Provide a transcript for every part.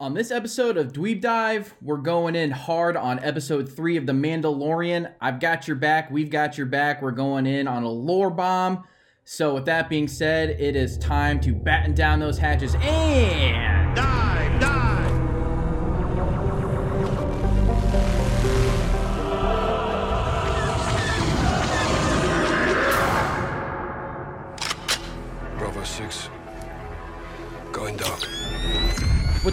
On this episode of Dweeb Dive, we're going in hard on episode three of The Mandalorian. I've got your back. We've got your back. We're going in on a lore bomb. So, with that being said, it is time to batten down those hatches and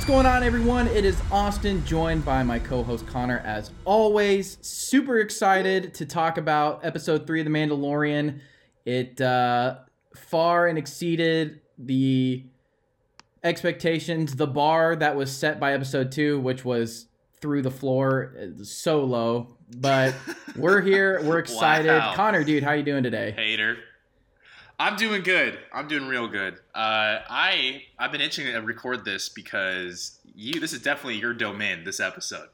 going on, everyone? It is Austin, joined by my co host Connor, as always. Super excited to talk about episode three of The Mandalorian. It uh, far and exceeded the expectations, the bar that was set by episode two, which was through the floor, uh, so low. But we're here, we're excited. Wow. Connor, dude, how you doing today? Hater. I'm doing good. I'm doing real good. Uh, I I've been itching to record this because you. This is definitely your domain. This episode.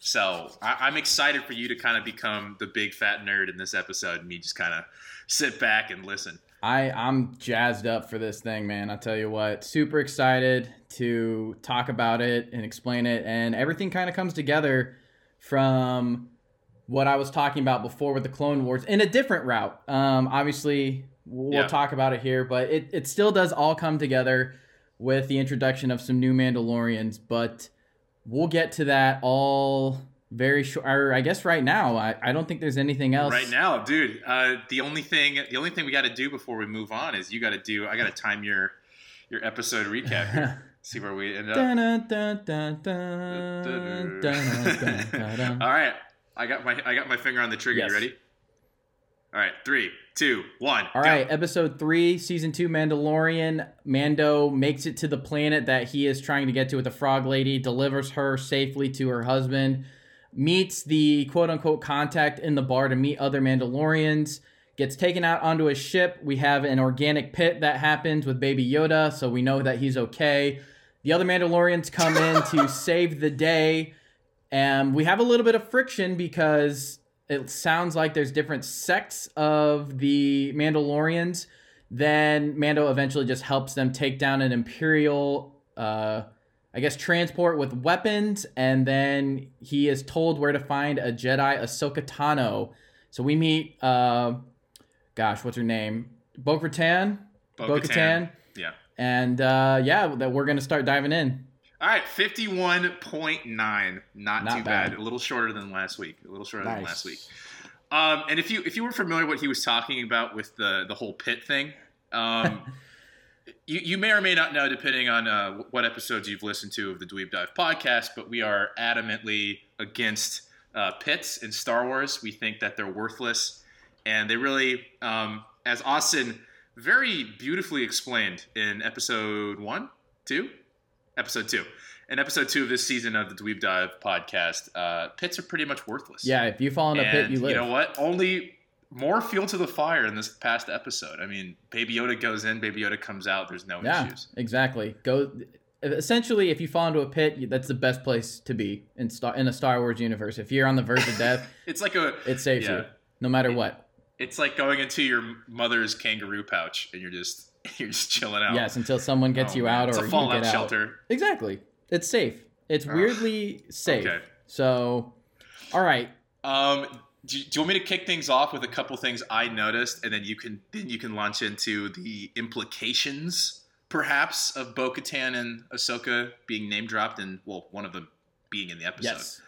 So I, I'm excited for you to kind of become the big fat nerd in this episode, and me just kind of sit back and listen. I I'm jazzed up for this thing, man. I tell you what, super excited to talk about it and explain it, and everything kind of comes together from what I was talking about before with the Clone Wars in a different route. Um, obviously, we'll yeah. talk about it here, but it, it still does all come together with the introduction of some new Mandalorians, but we'll get to that all very short. I guess right now, I, I don't think there's anything else. Right now, dude. Uh, the only thing the only thing we got to do before we move on is you got to do. I got to time your your episode recap. see where we end up. All right, I got my I got my finger on the trigger. Yes. You ready? All right, three, two, one. All go. right, episode three, season two, Mandalorian. Mando makes it to the planet that he is trying to get to with the Frog Lady, delivers her safely to her husband, meets the quote unquote contact in the bar to meet other Mandalorians, gets taken out onto a ship. We have an organic pit that happens with Baby Yoda, so we know that he's okay. The other Mandalorians come in to save the day. And we have a little bit of friction because it sounds like there's different sects of the Mandalorians. Then Mando eventually just helps them take down an Imperial, uh, I guess, transport with weapons. And then he is told where to find a Jedi, Ahsoka Tano. So we meet, uh, gosh, what's her name? Bo Katan. Bo-Katan. Bo-Katan. Yeah. And uh, yeah, that we're going to start diving in. All right, fifty-one point nine. Not, Not too bad. bad. A little shorter than last week. A little shorter than last week. Um, and if you if you were familiar what he was talking about with the the whole pit thing, um, you you may or may not know, depending on uh, what episodes you've listened to of the Dweeb Dive podcast. But we are adamantly against uh, pits in Star Wars. We think that they're worthless, and they really, um, as Austin very beautifully explained in episode one, two, episode two. In episode two of this season of the Dweeb Dive podcast, uh, pits are pretty much worthless. Yeah, if you fall in a pit, you live. You know what? Only more fuel to the fire in this past episode. I mean, Baby Yoda goes in, Baby Yoda comes out. There's no Yeah, issues. exactly. Go. Essentially, if you fall into a pit, that's the best place to be in Star in a Star Wars universe. If you're on the verge of death, It's like a it saves Yeah. you, no matter what. it's like going into your mother's kangaroo pouch and you're just you're just chilling out. Yes, until someone gets Oh, you man. out it's or a you fallout get out. shelter. Exactly. It's safe. It's weirdly safe. Okay. So, all right. Um, do you, do you want me to kick things off with a couple things I noticed, and then you can then you can launch into the implications, perhaps, of Bo-Katan and Ahsoka being name dropped, and well, one of them being in the episode. Yes.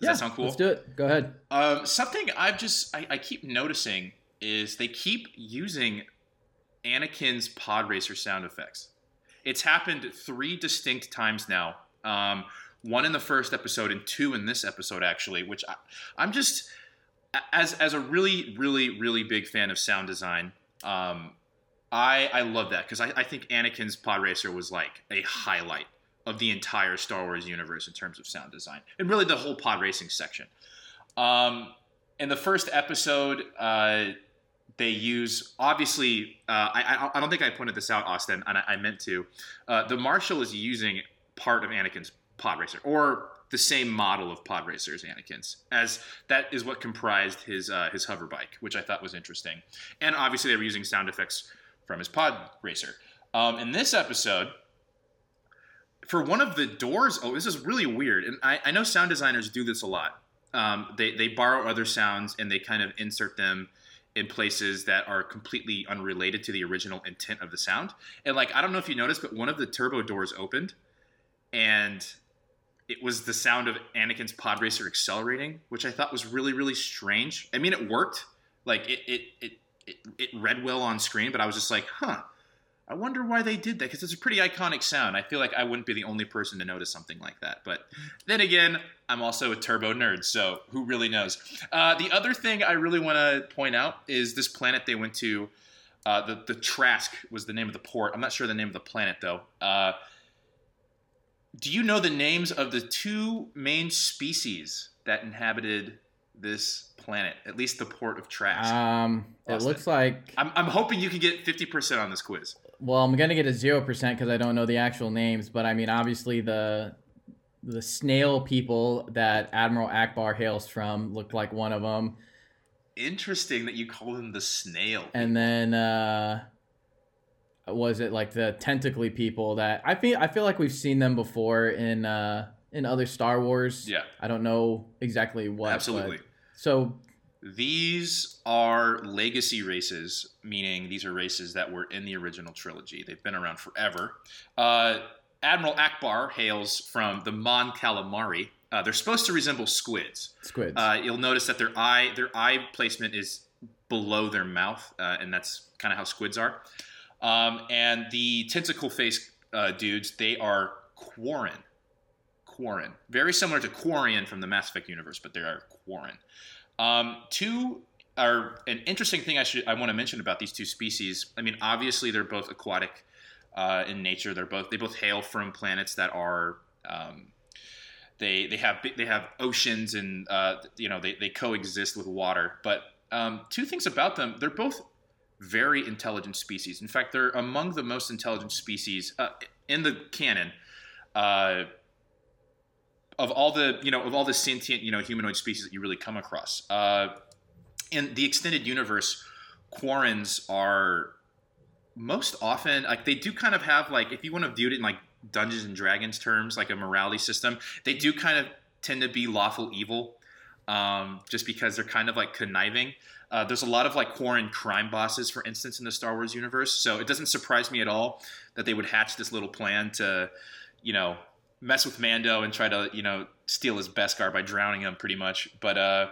Does that sound cool? Let's do it. Go ahead. Um, something I've just I, I keep noticing is they keep using Anakin's pod racer sound effects. It's happened three distinct times now. Um, one in the first episode and two in this episode actually, which I, I'm just as as a really really really big fan of sound design. Um, I I love that because I, I think Anakin's pod racer was like a highlight of the entire Star Wars universe in terms of sound design and really the whole pod racing section. Um, in the first episode, uh, they use obviously. Uh, I, I don't think I pointed this out, Austin, and I, I meant to. Uh, the Marshal is using part of Anakin's pod racer, or the same model of pod racer as Anakin's, as that is what comprised his uh, his hover bike, which I thought was interesting. And obviously, they were using sound effects from his pod racer. Um, in this episode, for one of the doors, oh, this is really weird, and I, I know sound designers do this a lot. Um, they they borrow other sounds and they kind of insert them in places that are completely unrelated to the original intent of the sound. And like I don't know if you noticed, but one of the turbo doors opened, and it was the sound of Anakin's pod racer accelerating, which I thought was really really strange. I mean, it worked, like it it it it, it read well on screen, but I was just like, huh. I wonder why they did that because it's a pretty iconic sound. I feel like I wouldn't be the only person to notice something like that. But then again, I'm also a turbo nerd, so who really knows? Uh, the other thing I really want to point out is this planet they went to. Uh, the the Trask was the name of the port. I'm not sure the name of the planet though. Uh, do you know the names of the two main species that inhabited this planet? At least the port of Trask. Um, it looks like I'm, I'm hoping you can get 50% on this quiz. Well, I'm gonna get a zero percent because I don't know the actual names, but I mean, obviously the the snail people that Admiral Ackbar hails from looked like one of them, Interesting that you call them the snail. and then uh, was it like the tentacly people that I feel I feel like we've seen them before in uh, in other Star Wars. yeah, I don't know exactly what. but- absolutely. so These are legacy races, meaning these are races that were in the original trilogy. They've been around forever. Uh, Admiral Ackbar hails from the Mon Calamari. Uh, they're supposed to resemble squids. squids. Uh, you'll notice that their eye their eye placement is below their mouth, uh, and that's kind of how squids are. Um, and the tentacle face uh, dudes, they are Quarren. Quarren. Very similar to Quarian from the Mass Effect universe, but they are Quarren. Um, two are an interesting thing I should I want to mention about these two species. I mean, obviously they're both aquatic uh, in nature. They're both they both hail from planets that are um, they they have they have oceans and uh, you know they, they coexist with water. But um, two things about them: they're both very intelligent species. In fact, they're among the most intelligent species uh, in the canon. Of all the you know of all the sentient you know humanoid species that you really come across, uh, in the extended universe, Quarrens are most often like they do kind of have like if you want to view it in like Dungeons and Dragons terms, like a morality system, they do kind of tend to be lawful evil, um, just because they're kind of like conniving. Uh, there's a lot of like Quarren crime bosses, for instance, in the Star Wars universe. So it doesn't surprise me at all that they would hatch this little plan to, you know, mess with Mando and try to, you know, steal his Beskar by drowning him, pretty much. But uh,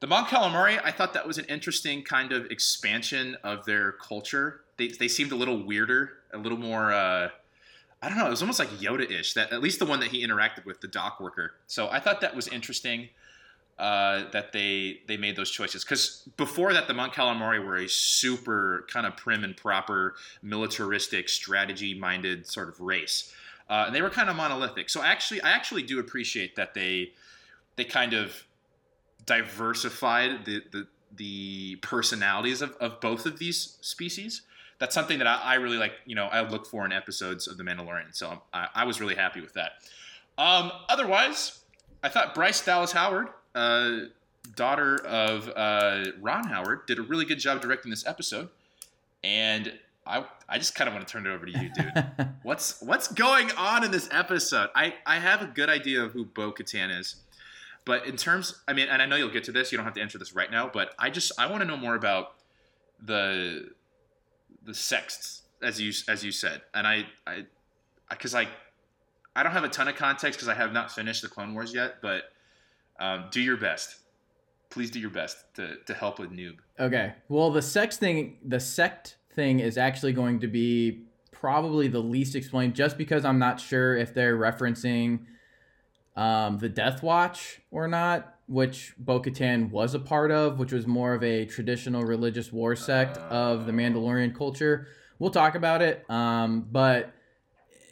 the Mon Calamari, I thought that was an interesting kind of expansion of their culture. They, they seemed a little weirder, a little more. Uh, I don't know. It was almost like Yoda-ish. That at least the one that he interacted with, the dock worker. So I thought that was interesting uh, that they they made those choices because before that, the Mon Calamari were a super kind of prim and proper, militaristic, strategy-minded sort of race, uh, and they were kind of monolithic. So actually, I actually do appreciate that they they kind of diversified the the, the personalities of, of both of these species that's something that I, I, really like. You know, I look for in episodes of The Mandalorian. So I, I was really happy with that. Um, otherwise, I thought Bryce Dallas Howard, uh, daughter of uh, Ron Howard, did a really good job directing this episode. And I, I just kind of want to turn it over to you, dude. what's what's going on in this episode? I, I have a good idea of who Bo Katan is. But in terms, I mean, and I know you'll get to this. You don't have to answer this right now. But I just I want to know more about the the sexts as you as you said and i i because I, I don't have a ton of context because i have not finished the clone wars yet but um, do your best please do your best to, to help with noob okay well the sex thing the sect thing is actually going to be probably the least explained just because i'm not sure if they're referencing um, the death watch or not which Bo Katan was a part of, which was more of a traditional religious war sect of the Mandalorian culture. We'll talk about it, um, but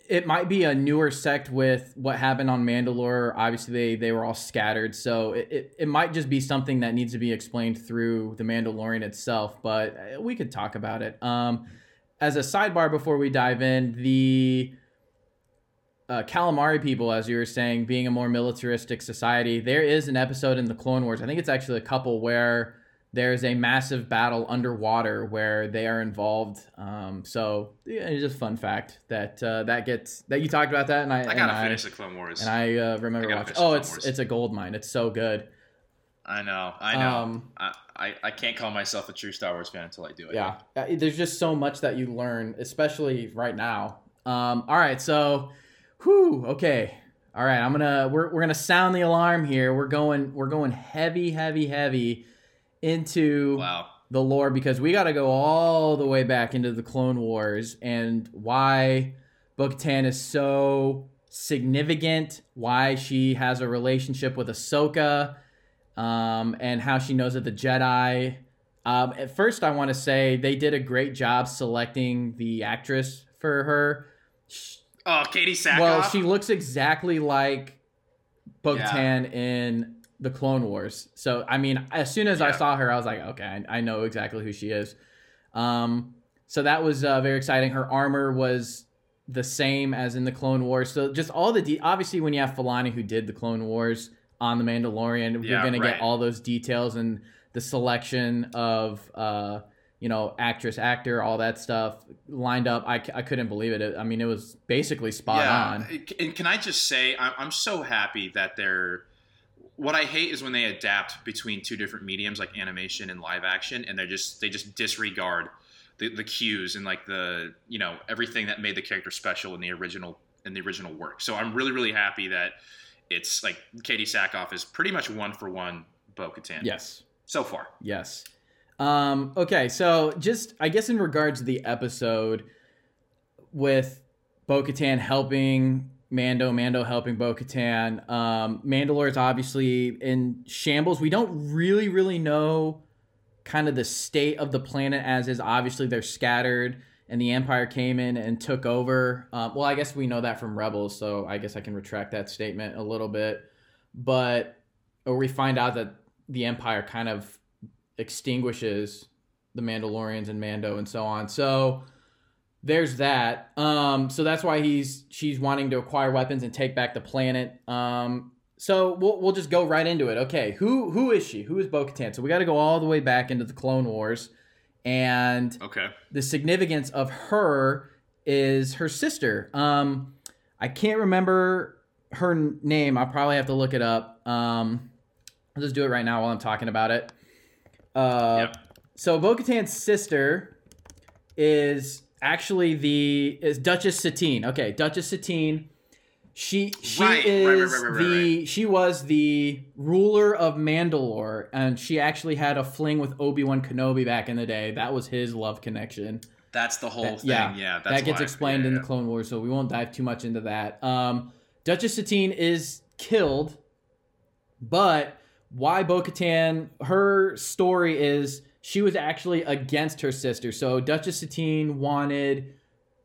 it might be a newer sect with what happened on Mandalore. Obviously, they, they were all scattered, so it, it, it might just be something that needs to be explained through the Mandalorian itself, but we could talk about it. Um, as a sidebar before we dive in, the uh, calamari people, as you were saying, being a more militaristic society, there is an episode in the Clone Wars. I think it's actually a couple where there's a massive battle underwater where they are involved. Um, so yeah, it's just fun fact that uh, that gets that you talked about that, and I I gotta finish the Clone Wars. and I uh, remember I watching. Oh, it's Wars. it's a gold mine. It's so good. I know, I know. Um, I, I I can't call myself a true Star Wars fan until I do it. Yeah, Uh, there's just so much that you learn, especially right now. Um, all right, so, whew, okay, all right. I'm gonna we're we're gonna sound the alarm here. We're going we're going heavy, heavy, heavy into Wow. the lore because we got to go all the way back into the Clone Wars and why Bo-Katan is so significant, why she has a relationship with Ahsoka, um, and how she knows that the Jedi. Um, at first, I want to say they did a great job selecting the actress for her. Sh- Oh, Katee Sackhoff. well, she looks exactly like Bo-Katan in the Clone Wars. So, I mean, as soon as I saw her, I was like, okay, I, I know exactly who she is. Um, so that was uh, very exciting. Her armor was the same as in the Clone Wars. So just all the de- obviously when you have Filoni who did the Clone Wars on the Mandalorian, you're gonna right. get all those details and the selection of uh, you know actress, actor, all that stuff lined up. I, I couldn't believe it. I mean, it was basically spot on. And can I just say, I'm so happy that they're. What I hate is when they adapt between two different mediums like animation and live action, and they just they just disregard the, the cues and like the you know everything that made the character special in the original in the original work. So I'm really really happy that it's like Katee Sackhoff is pretty much one for one Bo-Katan. Yes. So far. Yes. Um, okay, so just I guess in regards to the episode with Bo Katan helping Mando, Mando helping Bo Katan, um, Mandalore is obviously in shambles. We don't really, really know kind of the state of the planet as is. Obviously, they're scattered, and the Empire came in and took over. Um, well, I guess we know that from Rebels, so I guess I can retract that statement a little bit. But or we find out that the Empire kind of extinguishes the Mandalorians and Mando and so on. So there's that. Um, so that's why he's she's wanting to acquire weapons and take back the planet. Um, so we'll we'll just go right into it. Okay, who who is she? Who is Bo-Katan? So we got to go all the way back into the Clone Wars, and Okay. the significance of her is her sister. Um, I can't remember her name. I'll probably have to look it up. Um, I'll just do it right now while I'm talking about it. Uh, Yep. So Bo-Katan's sister is actually the is Duchess Satine. Okay, Duchess Satine. She she Right, is right, right, the she was the ruler of Mandalore, and she actually had a fling with Obi Wan Kenobi back in the day. That was his love connection. That's the whole That- thing. yeah, Yeah. that gets why. explained Yeah, in the Clone Wars, so we won't dive too much into that. Um, Duchess Satine is killed, but why Bo Katan? Her story is she was actually against her sister. So Duchess Satine wanted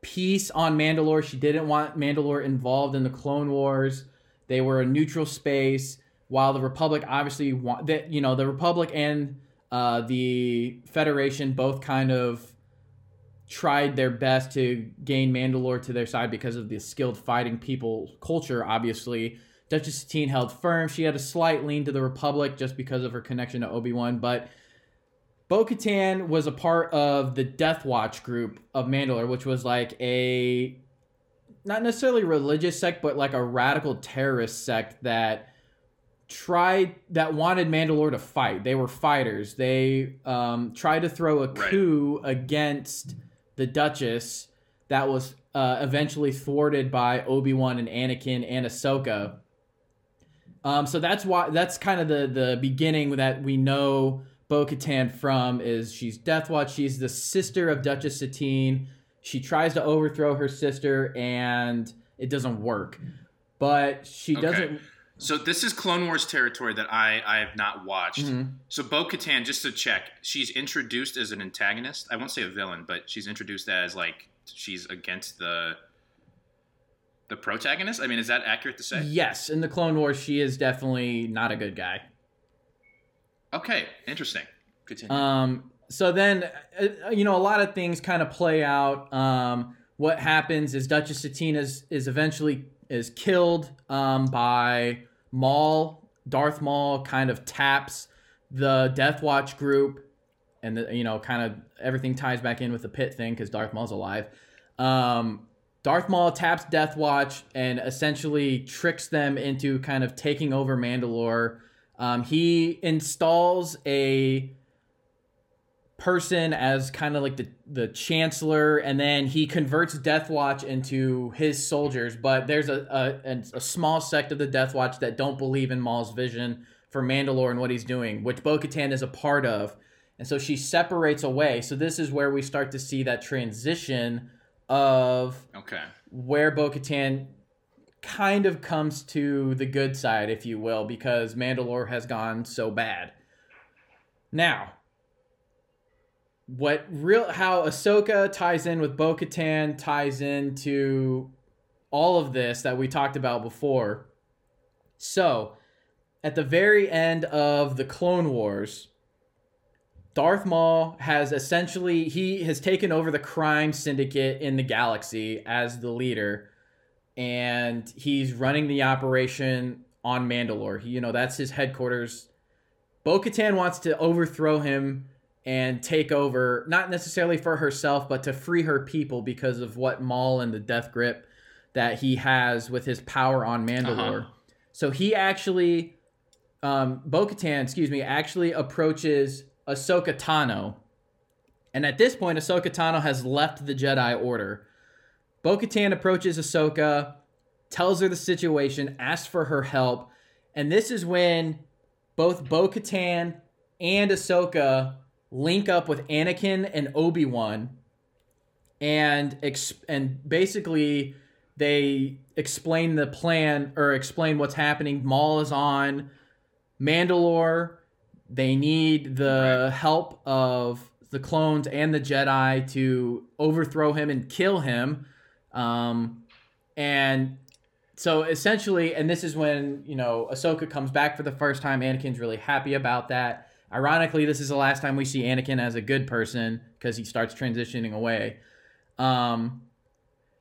peace on Mandalore. She didn't want Mandalore involved in the Clone Wars. They were a neutral space, while the Republic obviously want that. You know, the Republic and uh, the Federation both kind of tried their best to gain Mandalore to their side because of the skilled fighting people culture, obviously. Duchess Satine held firm. She had a slight lean to the Republic just because of her connection to Obi Wan, but Bo Katan was a part of the Death Watch group of Mandalore, which was like a not necessarily religious sect, but like a radical terrorist sect that tried that wanted Mandalore to fight. They were fighters. They um, tried to throw a Right. coup against the Duchess that was uh, eventually thwarted by Obi Wan and Anakin and Ahsoka. Um, so that's why that's kind of the the beginning that we know Bo Katan from is she's Death Watch. She's the sister of Duchess Satine. She tries to overthrow her sister and it doesn't work. But she Okay. doesn't. So this is Clone Wars territory that I, I have not watched. Mhm. So Bo Katan, just to check, she's introduced as an antagonist. I won't say a villain, but she's introduced as like she's against the the protagonist. I mean, is that accurate to say? Yes, in the Clone Wars, she is definitely not a good guy. Okay, interesting. Continue. Um, so then, uh, you know, a lot of things kind of play out. Um, what happens is Duchess Satine is, is eventually is killed um, by Maul. Darth Maul kind of taps the Death Watch group, and the, you know, kind of everything ties back in with the pit thing because Darth Maul's alive. Um, Darth Maul taps Death Watch and essentially tricks them into kind of taking over Mandalore. Um, he installs a person as kind of like the the chancellor and then he converts death watch into his soldiers. But there's a, a, a small sect of the death watch that don't believe in maul's vision for mandalore and what he's doing which bo-katan is a part of. And so she separates away. So this is where we start to see that transition of Okay. where Bo-Katan kind of comes to the good side, if you will, because Mandalore has gone so bad. Now, what real how Ahsoka ties in with Bo-Katan ties into all of this that we talked about before. So, at the very end of the Clone Wars, Darth Maul has essentially he has taken over the crime syndicate in the galaxy as the leader and he's running the operation on Mandalore. He, you know, that's his headquarters. Bo-Katan wants to overthrow him and take over, not necessarily for herself, but to free her people because of what Maul and the death grip that he has with his power on Mandalore. Uh-huh. So he actually, um, Bo-Katan, excuse me, actually approaches Ahsoka Tano. And at this point, Ahsoka Tano has left the Jedi Order. Bo Katan approaches Ahsoka, tells her the situation, asks for her help. And this is when both Bo Katan and Ahsoka link up with Anakin and Obi Wan. And, ex- and basically, they explain the plan or explain what's happening. Maul is on Mandalore. They need the help of the clones and the Jedi to overthrow him and kill him. Um, and so essentially, and this is when, you know, Ahsoka comes back for the first time. Anakin's really happy about that. Ironically, this is the last time we see Anakin as a good person because he starts transitioning away. Um,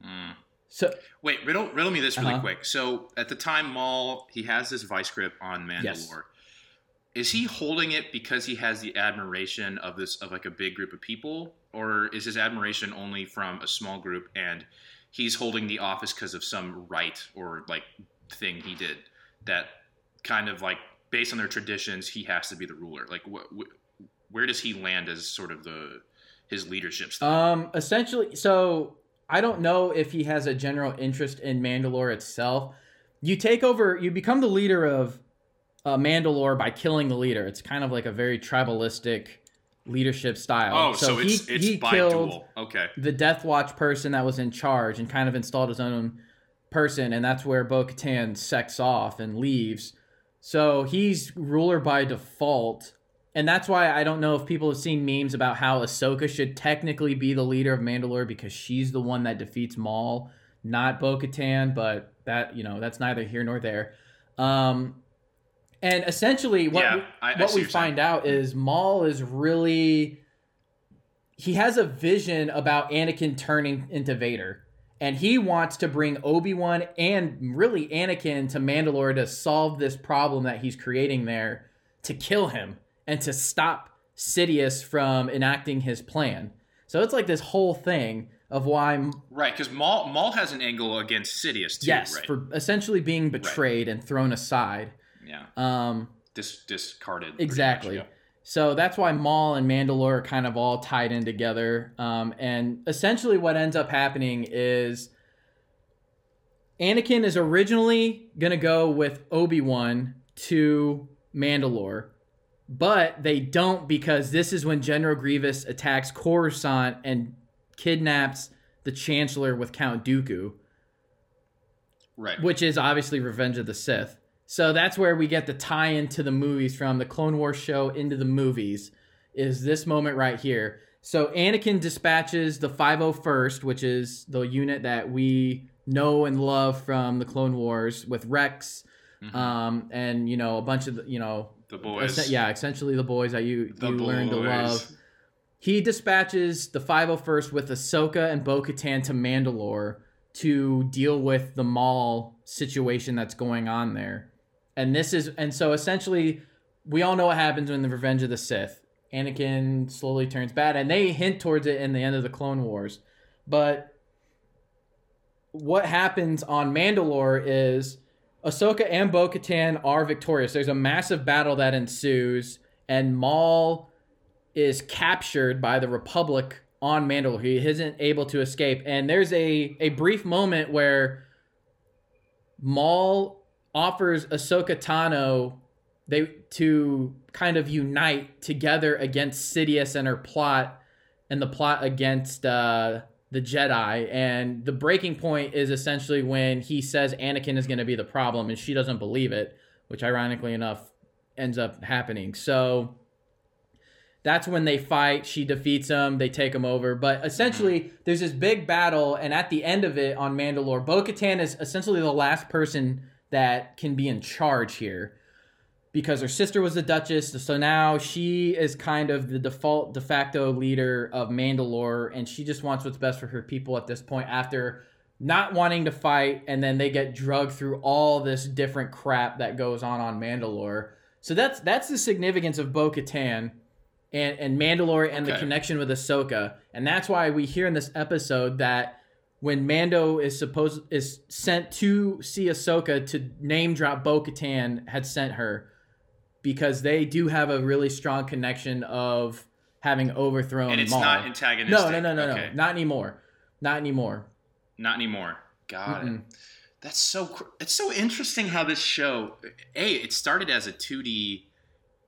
Mm. so Wait, riddle riddle me this really Uh-huh. quick. So at the time Maul he has this vice grip on Mandalore. Yes. Is he holding it because he has the admiration of this of like a big group of people, or is his admiration only from a small group and he's holding the office because of some right or like thing he did that kind of like based on their traditions he has to be the ruler? Like wh- wh- where does he land as sort of the his leadership style? Um, essentially, so I don't know if he has a general interest in Mandalore itself. You take over, you become the leader of uh, Mandalore by killing the leader. It's kind of like a very tribalistic leadership style. oh, so, it's he, it's he by killed duel. Okay. the Death Watch person that was in charge and kind of installed his own person, and that's where Bo Katan sects off and leaves. So he's ruler by default. And that's why I don't know if people have seen memes about how Ahsoka should technically be the leader of Mandalore because she's the one that defeats Maul, not Bo Katan, but that, you know, that's neither here nor there. Um, and essentially, what Yeah, we, I- I what see we you're saying. find out is Maul is really he has a vision about Anakin turning into Vader. And he wants to bring Obi-Wan and really Anakin to Mandalore to solve this problem that he's creating there to kill him and to stop Sidious from enacting his plan. So it's like this whole thing of why Right, because Maul Maul has an angle against Sidious too. yes, right? for essentially being betrayed and thrown aside. Yeah, Um dis discarded. Exactly. much, So that's why Maul and Mandalore are kind of all tied in together. Um, and essentially, what ends up happening is Anakin is originally going to go with Obi Wan to Mandalore, but they don't because this is when General Grievous attacks Coruscant and kidnaps the Chancellor with Count Dooku. Right. which is obviously Revenge of the Sith. So that's where we get the tie into the movies from the Clone Wars show into the movies is this moment right here. So Anakin dispatches the 501st, which is the unit that we know and love from the Clone Wars with Rex Mhm. um and you know a bunch of the, you know the boys. essen- yeah, essentially the boys that you The you learn to love. He dispatches the 501st with Ahsoka and Bo Katan to Mandalore to deal with the Maul situation that's going on there. And this is and so essentially we all know what happens when the Revenge of the Sith. Anakin slowly turns bad, and they hint towards it in the end of the Clone Wars. But what happens on Mandalore is Ahsoka and Bo Katan are victorious. There's a massive battle that ensues, and Maul is captured by the Republic on Mandalore. He isn't able to escape. And there's a, a brief moment where Maul offers Ahsoka Tano they to kind of unite together against Sidious and her plot and the plot against uh, the Jedi. And the breaking point is essentially when he says Anakin is going to be the problem and she doesn't believe it, which ironically enough ends up happening. So that's when they fight. She defeats him. They take him over. But essentially, there's this big battle, and at the end of it on Mandalore, Bo Katan is essentially the last person that can be in charge here because her sister was the Duchess. So now she is kind of the default de facto leader of Mandalore, and she just wants what's best for her people at this point after not wanting to fight, and then they get drugged through all this different crap that goes on on Mandalore. So that's that's the significance of Bo Katan and, and Mandalore and okay. the connection with Ahsoka. And that's why we hear in this episode that when Mando is supposed is sent to see Ahsoka to name drop Bo Katan had sent her because they do have a really strong connection of having overthrown And it's Maul. not antagonistic. No, no, no, no, okay. no. Not anymore. Not anymore. Not anymore. Got Mm-mm. it. That's so it's so interesting how this show A, it started as a 2D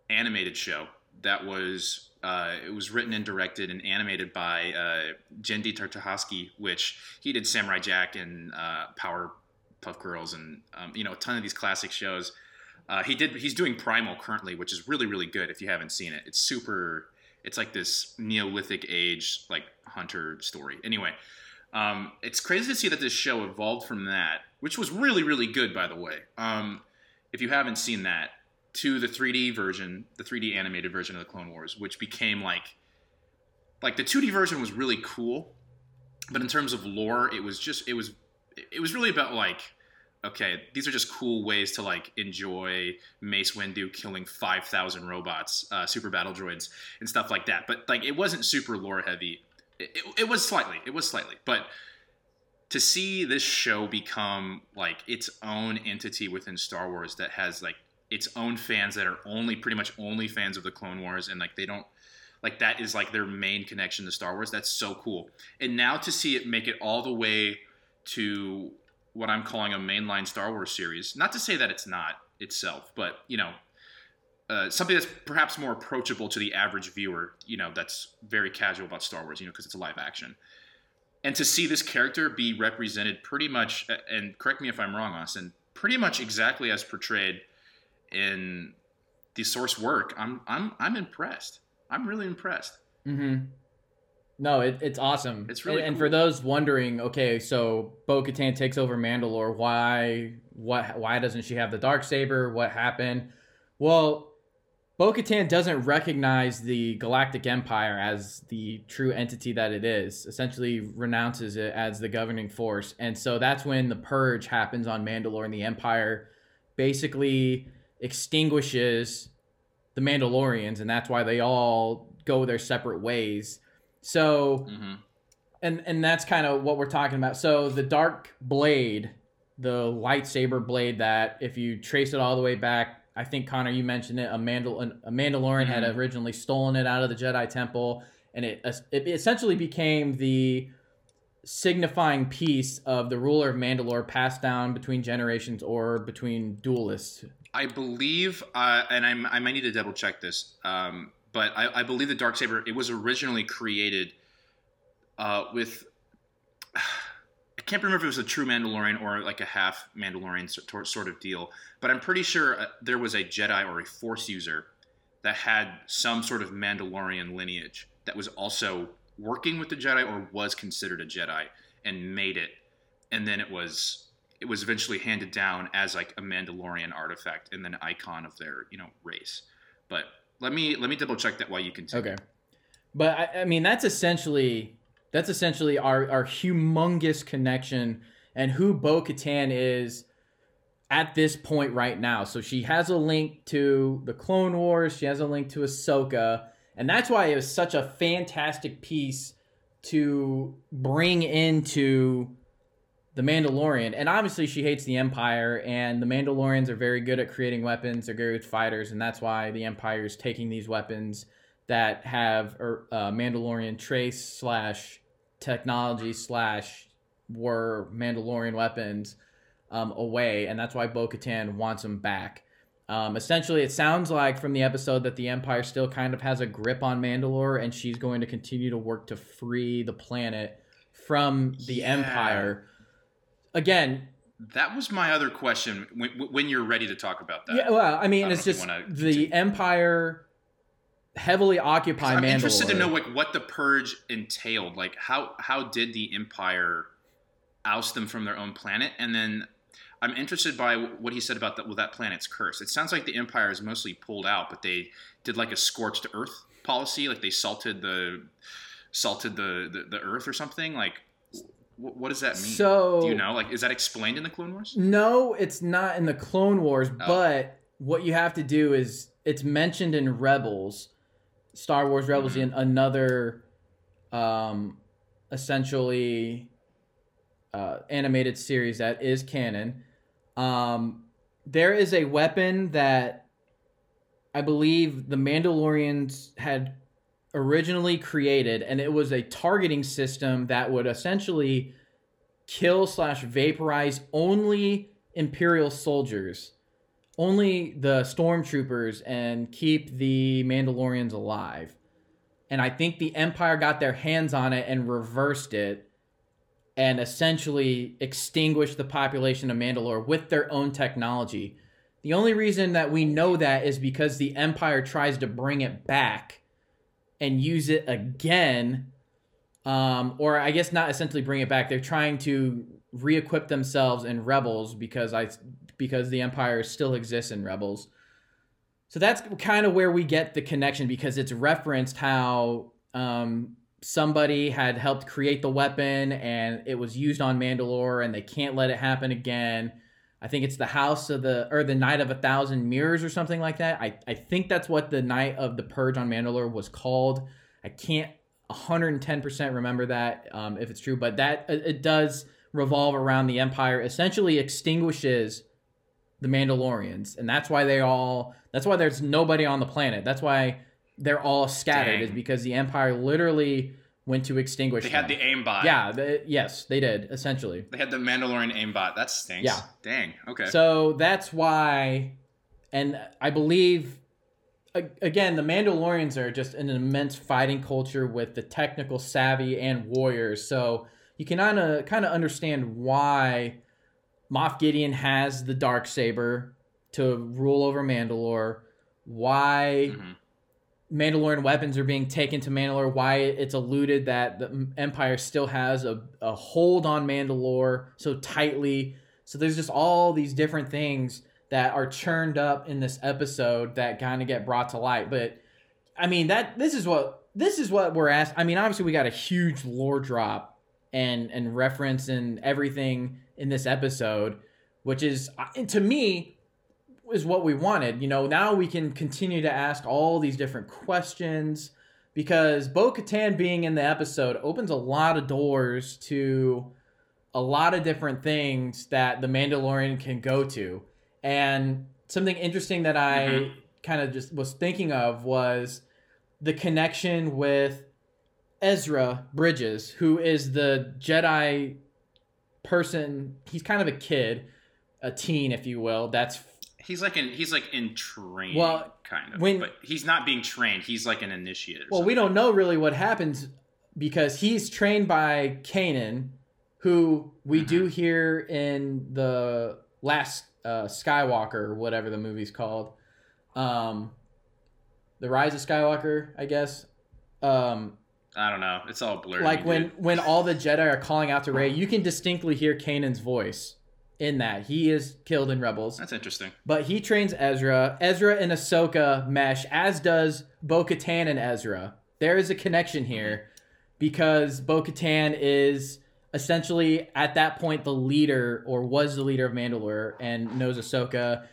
animated show that was uh, it was written and directed and animated by uh, Tartakovsky, which he did Samurai Jack and uh, Powerpuff Girls and um, you know a ton of these classic shows. Uh, he did he's doing Primal currently, which is really really good. If you haven't seen it, it's super. It's like this Neolithic age like hunter story. Anyway, um, it's crazy to see that this show evolved from that, which was really really good by the way. Um, if you haven't seen that, to the 3D version, the 3D animated version of the Clone Wars, which became like like the 2D version was really cool, but in terms of lore, it was just it was it was really about like okay, these are just cool ways to like enjoy Mace Windu killing 5,000 robots, uh, super battle droids, and stuff like that. But like, it wasn't super lore heavy. It, it, it, was slightly, it was slightly, but to see this show become like its own entity within Star Wars that has like its own fans that are only pretty much only fans of the Clone Wars and like they don't like that is like their main connection to Star Wars. That's so cool. And now to see it make it all the way to what I'm calling a mainline Star Wars series. Not to say that it's not itself, but you know, uh, something that's perhaps more approachable to the average viewer. You know, that's very casual about Star Wars. You know, because it's a live action. And to see this character be represented pretty much, and correct me if I'm wrong, Austin, pretty much exactly as portrayed in the source work, I'm I'm I'm impressed. I'm really impressed. Mm-hmm. No, it, it's awesome. It's really and, cool. and for those wondering, okay, so Bo Katan takes over Mandalore. Why what why doesn't she have the dark saber? What happened? Well, Bo Katan doesn't recognize the Galactic Empire as the true entity that it is, essentially renounces it as the governing force. And so that's when the purge happens on Mandalore and the Empire basically extinguishes the Mandalorians, and that's why they all go their separate ways. So, mm-hmm. and and that's kind of what we're talking about. So the dark blade, the lightsaber blade that if you trace it all the way back, I think Connor, you mentioned it. A Mandal a Mandalorian mm-hmm. had originally stolen it out of the Jedi Temple, and it it essentially became the signifying piece of the ruler of Mandalore passed down between generations or between duelists I believe, uh, and I'm, i might need to double check this, um, but I, I, believe the dark saber it was originally created uh, with. I can't remember if it was a true Mandalorian or like a half Mandalorian sort of deal, but I'm pretty sure uh, there was a Jedi or a Force user that had some sort of Mandalorian lineage that was also working with the Jedi or was considered a Jedi and made it, and then it was it was eventually handed down as like a Mandalorian artifact and then icon of their you know race. But let me let me double check that while you continue. Okay, but I, I mean that's essentially that's essentially our our humongous connection and who Bo Katan is. at this point right now. So she has a link to the Clone Wars, she has a link to Ahsoka, and that's why it was such a fantastic piece to bring into the Mandalorian. And obviously, she hates the Empire, and the Mandalorians are very good at creating weapons. They're good fighters, and that's why the Empire is taking these weapons that have uh, Mandalorian trace slash technology slash were Mandalorian weapons um, away, and that's why Bo Katan wants them back. Um, essentially, it sounds like from the episode that the Empire still kind of has a grip on Mandalore, and she's going to continue to work to free the planet from the Yeah. Empire. Again, That was my other question. When, when you're ready to talk about that, yeah, well, I mean, I it's just the. Empire heavily occupy I'm interested to know like what the purge entailed. Like how how did the Empire oust them from their own planet? And then I'm interested by what he said about that. Well, that planet's cursed. It sounds like the Empire is mostly pulled out, but they did like a scorched earth policy. Like they salted the salted the the, the earth or something. Like what does that mean? So Do you know? Like is that explained in the Clone Wars? No, it's not in the Clone Wars, Oh. but what you have to do is it's mentioned in Rebels, Star Wars Rebels, Mhm. in another, um, essentially, uh, animated series that is canon. Um, there is a weapon that I believe the Mandalorians had originally created, and it was a targeting system that would essentially kill slash vaporize only Imperial soldiers, only the stormtroopers, and keep the Mandalorians alive. And I think the Empire got their hands on it and reversed it and essentially extinguished the population of Mandalore with their own technology. The only reason that we know that is because the Empire tries to bring it back and use it again um, or I guess not essentially bring it back. They're trying to re-equip themselves in Rebels because I because the Empire still exists in Rebels. So that's kind of where we get the connection because it's referenced how um, somebody had helped create the weapon and it was used on Mandalore and they can't let it happen again. I think it's the House of the or the Night of a Thousand Mirrors or something like that. I, I think that's what the Night of the Purge on Mandalore was called. I can't 110% remember that um, if it's true, but that it does revolve around the Empire essentially extinguishes the Mandalorians, and that's why they all. That's why there's nobody on the planet. That's why they're all scattered. Dang. Is because the Empire literally went to extinguish. They had the them. aimbot. yeah, the, yes, they did essentially. They had the Mandalorian aimbot. That stinks. Yeah. Dang. Okay. So that's why, and I believe, again, the Mandalorians are just an immense fighting culture with the technical savvy and warriors. So you can kind of kind of understand why Moff Gideon has the dark saber to rule over Mandalore. Why Mhm. Mandalorian weapons are being taken to Mandalore, why it's alluded that the Empire still has a, a hold on Mandalore so tightly. So there's just all these different things that are churned up in this episode that kind of get brought to light. But I mean that this is what this is what we're asked. I mean, obviously we got a huge lore drop and and reference and everything in this episode, which is to me is what we wanted. You know, now we can continue to ask all these different questions because Bo Katan being in the episode opens a lot of doors to a lot of different things that the Mandalorian can go to. And something interesting that I Mhm. kind of just was thinking of was the connection with Ezra Bridger, who is the Jedi person. He's kind of a kid, a teen, if you will. That's He's like in he's like in training, Well, kind of. when- but he's not being trained. He's like an initiate. Well, we don't know really what happens because he's trained by Kanan, who we Mm-hmm. do hear in the last uh, Skywalker, or whatever the movie's called, um, the Rise of Skywalker, I guess. Um, I don't know. It's all blurry. like when dude. when all the Jedi are calling out to Rey, you can distinctly hear Kanan's voice in that. He is killed in Rebels. That's interesting. But he trains Ezra. Ezra and Ahsoka mesh, as does Bo Katan and Ezra. There is a connection here because Bo Katan is essentially at that point the leader or was the leader of Mandalore and knows Ahsoka.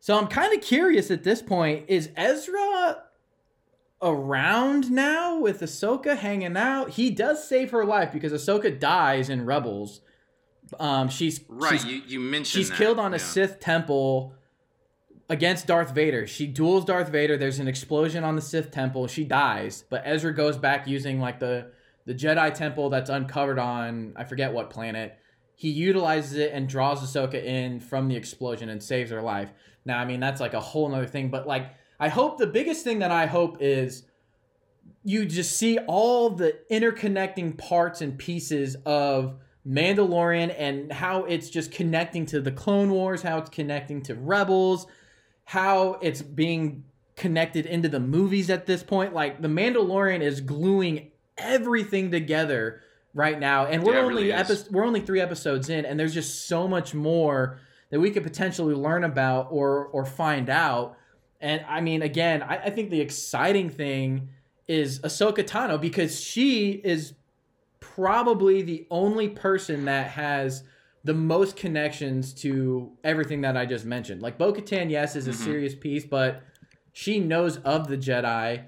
So I'm kind of curious at this point is Ezra around now with Ahsoka hanging out? He does save her life because Ahsoka dies in Rebels. Um, she's right. she's, you, you mentioned she's that, killed on a yeah. Sith temple against Darth Vader. She duels Darth Vader. There's an explosion on the Sith temple. She dies, but Ezra goes back using like the the Jedi temple that's uncovered on I forget what planet. He utilizes it and draws Ahsoka in from the explosion and saves her life. Now, I mean that's like a whole nother thing, but like I hope the biggest thing that I hope is you just see all the interconnecting parts and pieces of Mandalorian and how it's just connecting to the Clone Wars, how it's connecting to Rebels, how it's being connected into the movies at this point. Like the Mandalorian is gluing everything together right now, and we're Yeah, only really epi- we're only three episodes in, and there's just so much more that we could potentially learn about or or find out. And I mean, again, I, I think the exciting thing is Ahsoka Tano because she is probably the only person that has the most connections to everything that I just mentioned. Like Bo Katan, yes, is a Mhm. serious piece, but she knows of the Jedi.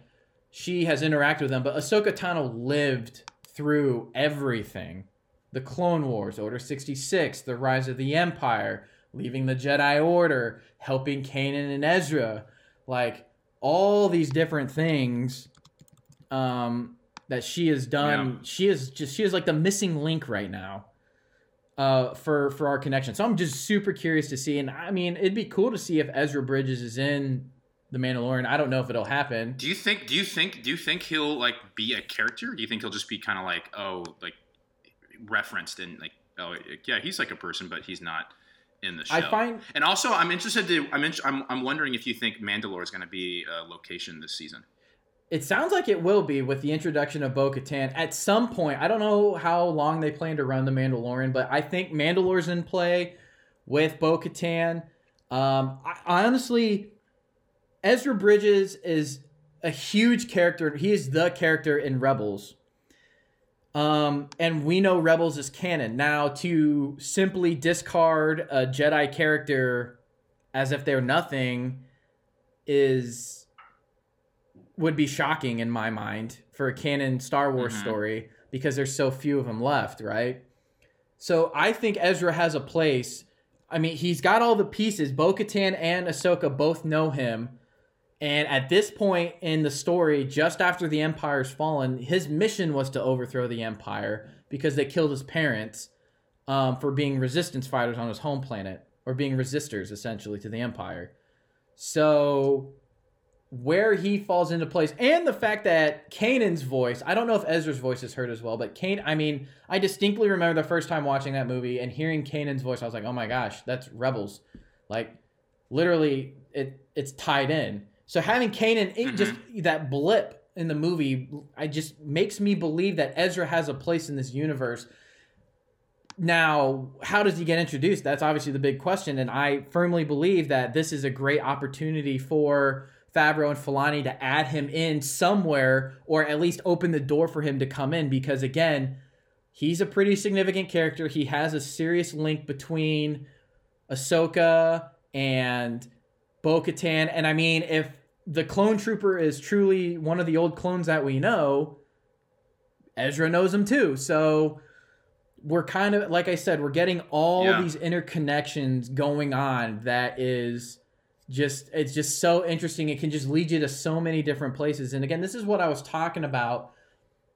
She has interacted with them, but Ahsoka Tano lived through everything. The Clone Wars, Order 66, the rise of the Empire, leaving the Jedi Order, helping Kanan and Ezra. Like all these different things um, that she has done. Yeah. She is just she is like the missing link right now uh, for for our connection. So I'm just super curious to see. And I mean, it'd be cool to see if Ezra Bridger is in the Mandalorian. I don't know if it'll happen. Do you think? Do you think? Do you think he'll like be a character? Do you think he'll just be kind of like oh like referenced and like oh yeah he's like a person but he's not in the show. I find and also I'm interested to I'm in, I'm I'm wondering if you think Mandalore is going to be a location this season. It sounds like it will be with the introduction of Bo Katan at some point. I don't know how long they plan to run the Mandalorian, but I think Mandalore's in play with Bo Katan. Um, I, honestly, Ezra Bridger is a huge character. He is the character in Rebels. Um, and we know Rebels is canon. Now, to simply discard a Jedi character as if they're nothing is would be shocking in my mind for a canon Star Wars Mhm. story because there's so few of them left, right? So I think Ezra has a place. I mean, he's got all the pieces. Bo Katan and Ahsoka both know him. And at this point in the story, just after the Empire's fallen, his mission was to overthrow the Empire because they killed his parents um, for being resistance fighters on his home planet, or being resistors essentially to the Empire. So where he falls into place and the fact that Kanan's voice, I don't know if Ezra's voice is heard as well, but Kane, I mean, I distinctly remember the first time watching that movie and hearing Kanan's voice, I was like, "Oh my gosh, that's Rebels." Like literally it it's tied in. So having Kanan it just mm-hmm. that blip in the movie, I just makes me believe that Ezra has a place in this universe. Now, how does he get introduced? That's obviously the big question, and I firmly believe that this is a great opportunity for Favreau and Filoni to add him in somewhere, or at least open the door for him to come in. Because again, he's a pretty significant character. He has a serious link between Ahsoka and Bo Katan. And I mean, if the clone trooper is truly one of the old clones that we know, Ezra knows him too. So we're kind of, like I said, we're getting all Yeah. these interconnections going on that is just, it's just so interesting. It can just lead you to so many different places. And again, this is what I was talking about.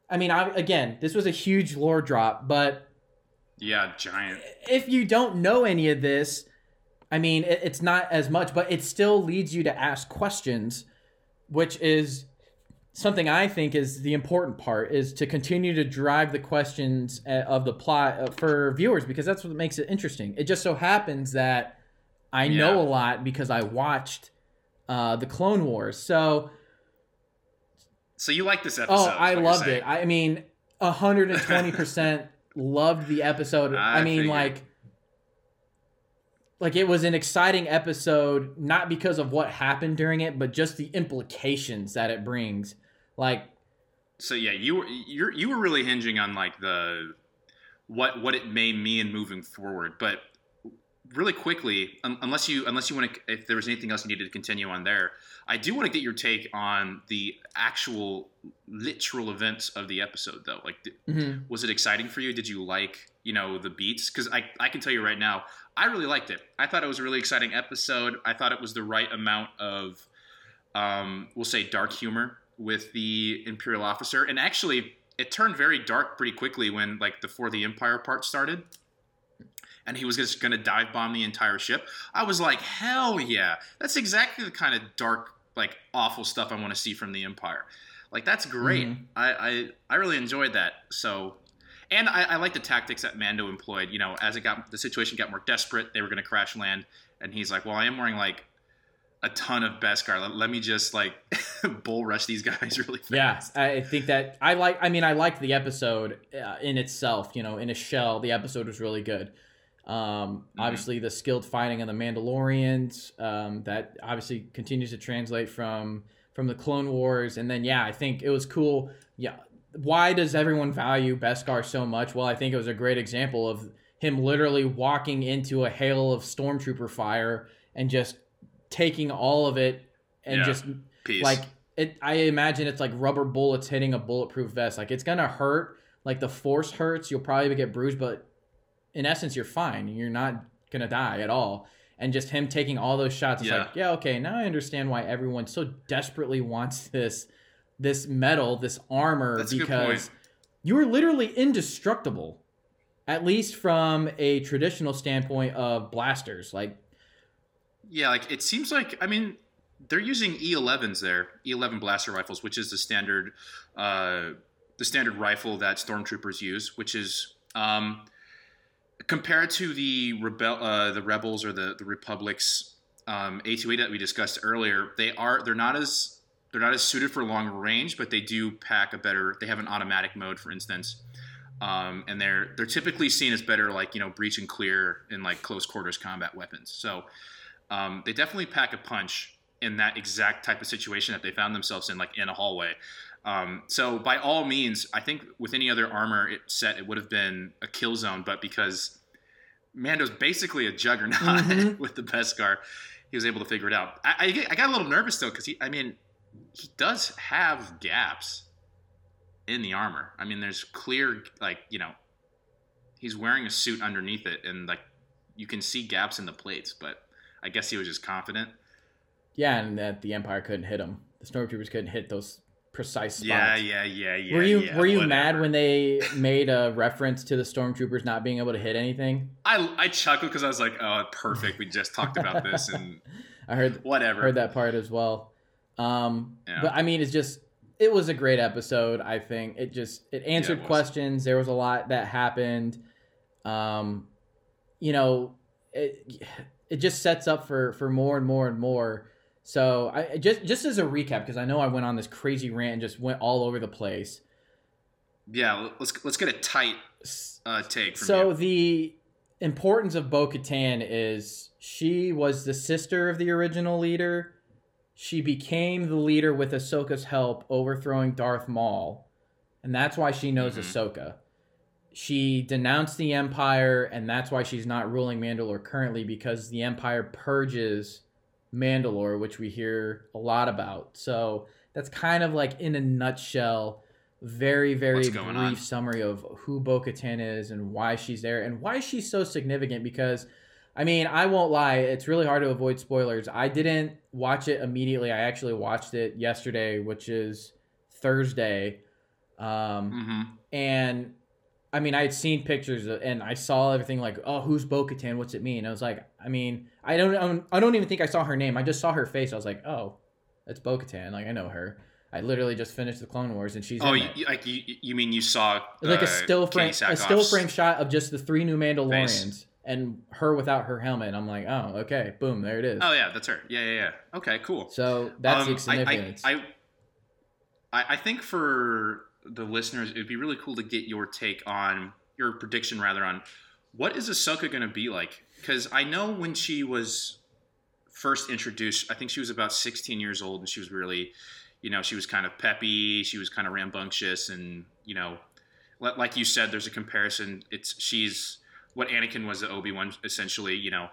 I mean, I, again, this was a huge lore drop, but Yeah, giant. if you don't know any of this, I mean, it, it's not as much, but it still leads you to ask questions, which is something I think is the important part is to continue to drive the questions uh, of the plot uh, for viewers because that's what makes it interesting. It just so happens that I know a lot because I watched uh, the Clone Wars. So, So you like this episode? oh, I loved it. I mean, 120% loved the episode. I, I mean, figured. like like it was an exciting episode not because of what happened during it, but just the implications that it brings. Like So yeah, you were you're you were really hinging on like the what what it may mean moving forward. But really quickly, un- unless you unless you want to, if there was anything else you needed to continue on there, I do want to get your take on the actual literal events of the episode, though. Like, th- Mhm. was it exciting for you? Did you like you know the beats? Because I I can tell you right now, I really liked it. I thought it was a really exciting episode. I thought it was the right amount of, um, we'll say, dark humor with the Imperial officer, and actually. It turned very dark pretty quickly when, like, the For the Empire part started and he was just going to dive bomb the entire ship. I was like, hell yeah. That's exactly the kind of dark, like awful stuff I want to see from the Empire. Like that's great. Mhm. I, I I really enjoyed that. So, and I, I like the tactics that Mando employed. You know, as it got the situation got more desperate, they were going to crash land, and he's like, well, I am wearing like a ton of Beskar. Let, let me just like bull rush these guys really fast. Yeah, I think that I like. I mean, I liked the episode uh, in itself. You know, in a shell, the episode was really good. Um, Obviously, the skilled fighting of the Mandalorians um, that obviously continues to translate from from the Clone Wars, and then yeah, I think it was cool. Yeah, why does everyone value Beskar so much? Well, I think it was a great example of him literally walking into a hail of stormtrooper fire and just taking all of it and Yeah. just Peace. like it i imagine it's like rubber bullets hitting a bulletproof vest like it's gonna hurt like the force hurts you'll probably get bruised but in essence you're fine. You're not gonna die at all. And just him taking all those shots it's Yeah. like yeah. okay now i understand why everyone so desperately wants this this metal this armor That's because you are literally indestructible at least from a traditional standpoint of blasters. Like Yeah, like it seems like I mean they're using E11s there, E11 blaster rifles, which is the standard, uh, the standard rifle that stormtroopers use, which is um, compared to the rebel, uh, the rebels or the the republic's um, A2A that we discussed earlier. They are they're not as they're not as suited for long range, but they do pack a better. They have an automatic mode, for instance. Um, and they're they're typically seen as better, like you know, breach and clear in like close quarters combat weapons. So um, they definitely pack a punch in that exact type of situation that they found themselves in, like in a hallway. Um, so by all means, I think with any other armor it set, it would have been a kill zone. But because Mando's basically a juggernaut Mhm. with the Beskar, he was able to figure it out. I, I, I got a little nervous though because he, I mean, he does have gaps in the armor. I mean, there's clear, like you know, he's wearing a suit underneath it, and like you can see gaps in the plates. But I guess he was just confident. yeah and that the empire couldn't hit him. the stormtroopers couldn't hit those precise spot. Yeah, yeah, yeah, yeah. were you yeah, were you whatever. mad when they made a reference to the stormtroopers not being able to hit anything? I I chuckled because I was like, oh, perfect. We just talked about this and I heard whatever. heard that part as well. Um, Yeah. But I mean, it's just it was a great episode. I think it just it answered was. questions. There was a lot that happened. Um, you know, it it just sets up for for more and more and more. So I just just as a recap because I know I went on this crazy rant and just went all over the place. Yeah, let's let's get a tight uh, take from So you. the importance of Bo Katan is she was the sister of the original leader. She became the leader with Ahsoka's help, overthrowing Darth Maul, and that's why she knows Mhm. Ahsoka. She denounced the Empire, and that's why she's not ruling Mandalore currently because the Empire purges Mandalore, which we hear a lot about. So that's kind of like in a nutshell, very very brief on? summary of who Bo Katan is and why she's there and why she's so significant. Because, I mean, I won't lie, it's really hard to avoid spoilers. I didn't watch it immediately. I actually watched it yesterday, which is Thursday. Um, hmm and I mean, I had seen pictures and I saw everything like, oh, who's Bo Katan? What's it mean? I was like, I mean, I don't, I don't even think I saw her name. I just saw her face. I was like, oh, that's Bo Katan. Like, I know her. I literally just finished the Clone Wars and she's Oh, you, it. like you, you mean you saw like a uh, still frame, a still frame shot of just the three new Mandalorians Face. and her without her helmet. I'm like, oh, okay, boom, there it is. Oh yeah, that's her. Yeah, yeah, yeah. Okay, cool. So that's Um, the significance. I, I, I, I think for the listeners, it'd be really cool to get your take on your prediction, rather, on what is Ahsoka going to be like? Because I know when she was first introduced, I think she was about 16 years old, and she was really, you know, she was kind of peppy, she was kind of rambunctious, and you know, like you said, there's a comparison. It's she's what Anakin was to Obi Wan. Essentially, you know,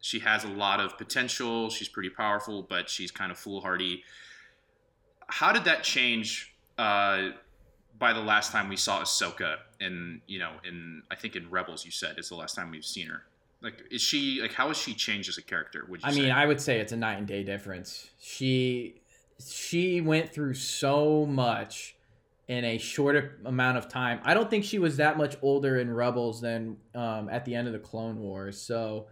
she has a lot of potential. She's pretty powerful, but she's kind of foolhardy. How did that change uh, by the last time we saw Ahsoka? In you know, in I think in Rebels, you said is the last time we've seen her. Like, is she like how has she changed as a character? Would you I say? mean, I would say it's a night and day difference. She she went through so much in a short amount of time. I don't think she was that much older in Rebels than um, at the end of the Clone Wars. So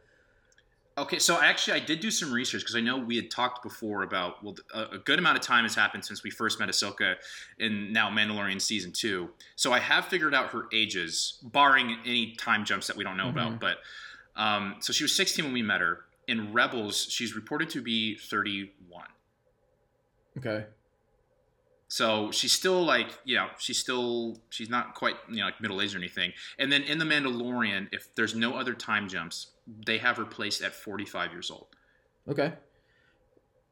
Okay, so actually, I did do some research because I know we had talked before about well, a, a good amount of time has happened since we first met Ahsoka in now Mandalorian season two. So I have figured out her ages, barring any time jumps that we don't know about. But um, so she was 16 when we met her. In Rebels, she's reported to be 31. okay, So she's still like, you know, she's still she's not quite you know like middle aged or anything. And then in the Mandalorian, if there's no other time jumps, they have her placed at 45 years old. okay.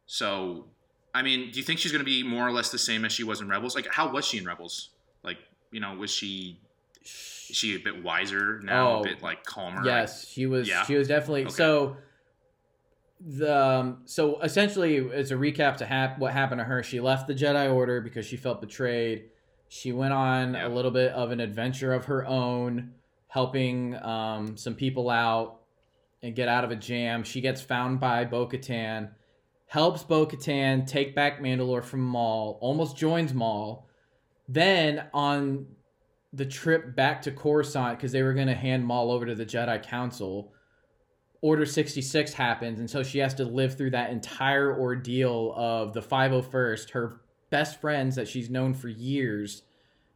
So, I mean, do you think she's going to be more or less the same as she was in Rebels? Like, how was she in Rebels? Like, you know, was she is she a bit wiser now, Oh, a bit like calmer? Yes, she was. Yeah? She was definitely Okay. so. The um, so essentially, as a recap to hap- what happened to her, she left the Jedi Order because she felt betrayed. She went on Yeah. a little bit of an adventure of her own, helping um, some people out and get out of a jam. She gets found by Bo Katan, helps Bo Katan take back Mandalore from Maul, almost joins Maul. Then on the trip back to Coruscant because they were going to hand Maul over to the Jedi Council. Order 66 happens, and so she has to live through that entire ordeal of the 501st. Her best friends that she's known for years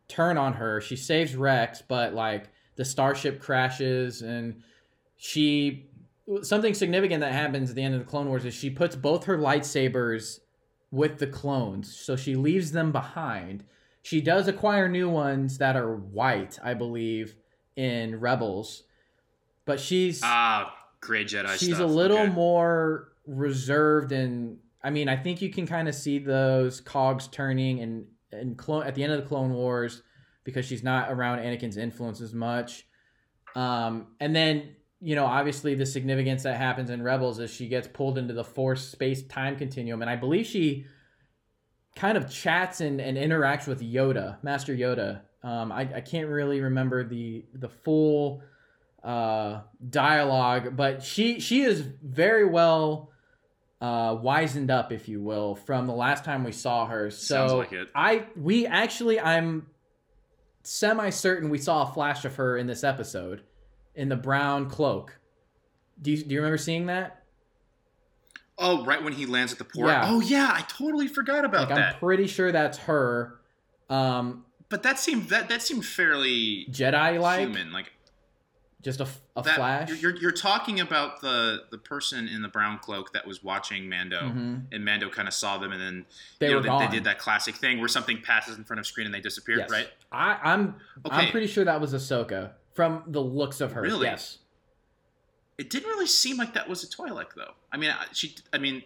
turn on her. She saves Rex, but like the starship crashes, and she. Something significant that happens at the end of the Clone Wars is she puts both her lightsabers with the clones, so she leaves them behind. She does acquire new ones that are white, I believe, in Rebels. But she's Ah, Gray Jedi. she's stuff. a little Okay. more reserved and I mean, I think you can kind of see those cogs turning and and clone at the end of the Clone Wars because she's not around Anakin's influence as much. Um, and then you know, obviously, the significance that happens in Rebels is she gets pulled into the Force space time continuum, and I believe she kind of chats and, and interacts with Yoda, Master Yoda. Um, I, I can't really remember the the full uh, dialogue, but she she is very well uh, wizened up, if you will, from the last time we saw her. So Sounds like it. I we actually I'm semi certain we saw a flash of her in this episode in the brown cloak. Do you, do you remember seeing that? Oh, right when he lands at the port. Yeah. Oh yeah, I totally forgot about Like that. I'm pretty sure that's her. Um, but that seemed that that seemed fairly Jedi like human. Like just a, a that, flash. You're, you're talking about the the person in the brown cloak that was watching Mando, Mhm. and Mando kind of saw them, and then They you know, were they, they did that classic thing where something passes in front of screen and they disappear, Yes. right? I, I'm I'm pretty sure that was Ahsoka from the looks of her. Really? Yes. It didn't really seem like that was a Twi'lek though. I mean, she I mean,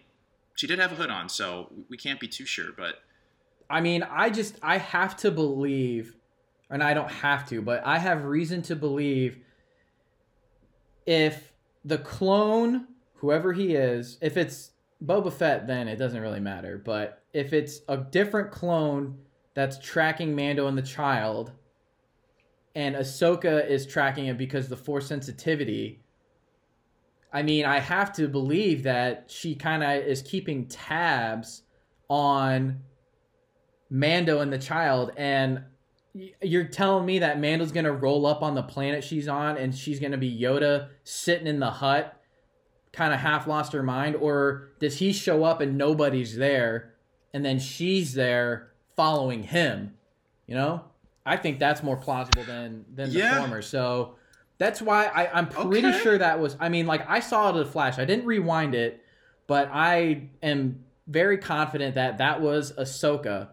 she did have a hood on, so we can't be too sure. But I mean, I just I have to believe, and I don't have to, but I have reason to believe if the clone, whoever he is, if it's Boba Fett, then it doesn't really matter. But if it's a different clone that's tracking Mando and the child, and Ahsoka is tracking it because the force sensitivity. I mean, I have to believe that she kind of is keeping tabs on Mando and the child, and you're telling me that Mando's gonna roll up on the planet she's on, and she's gonna be Yoda sitting in the hut, kind of half lost her mind, or does he show up and nobody's there, and then she's there following him? You know, I think that's more plausible than than the Yeah. former. So that's why I, I'm pretty Okay. sure that was. I mean, like I saw it at a flash. I didn't rewind it, but I am very confident that that was Ahsoka.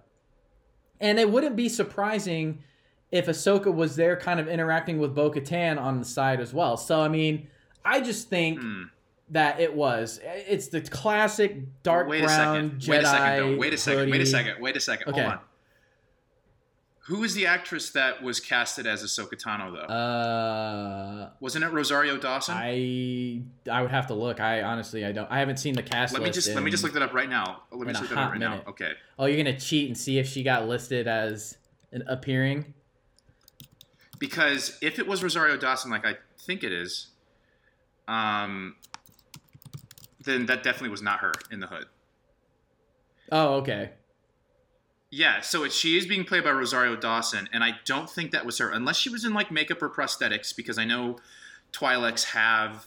And it wouldn't be surprising if Ahsoka was there, kind of interacting with Bo Katan on the side as well. So I mean, I just think hmm. that it was. It's the classic dark wait a brown second. Jedi. Wait a second. Though. Wait a second. Wait a second. Wait a second. Okay. Hold on. Who is the actress that was casted as Ahsoka Tano though? Uh, Wasn't it Rosario Dawson? I I would have to look. I honestly I don't. I haven't seen the cast. let me just let me just look that up right now. Let me in just look that up right minute. now. Okay. Oh, you're gonna cheat and see if she got listed as an appearing. Because if it was Rosario Dawson, like I think it is, um, then that definitely was not her in the hood. Oh, okay. Yeah, so it, she is being played by Rosario Dawson, and I don't think that was her, unless she was in like makeup or prosthetics, because I know Twi'leks have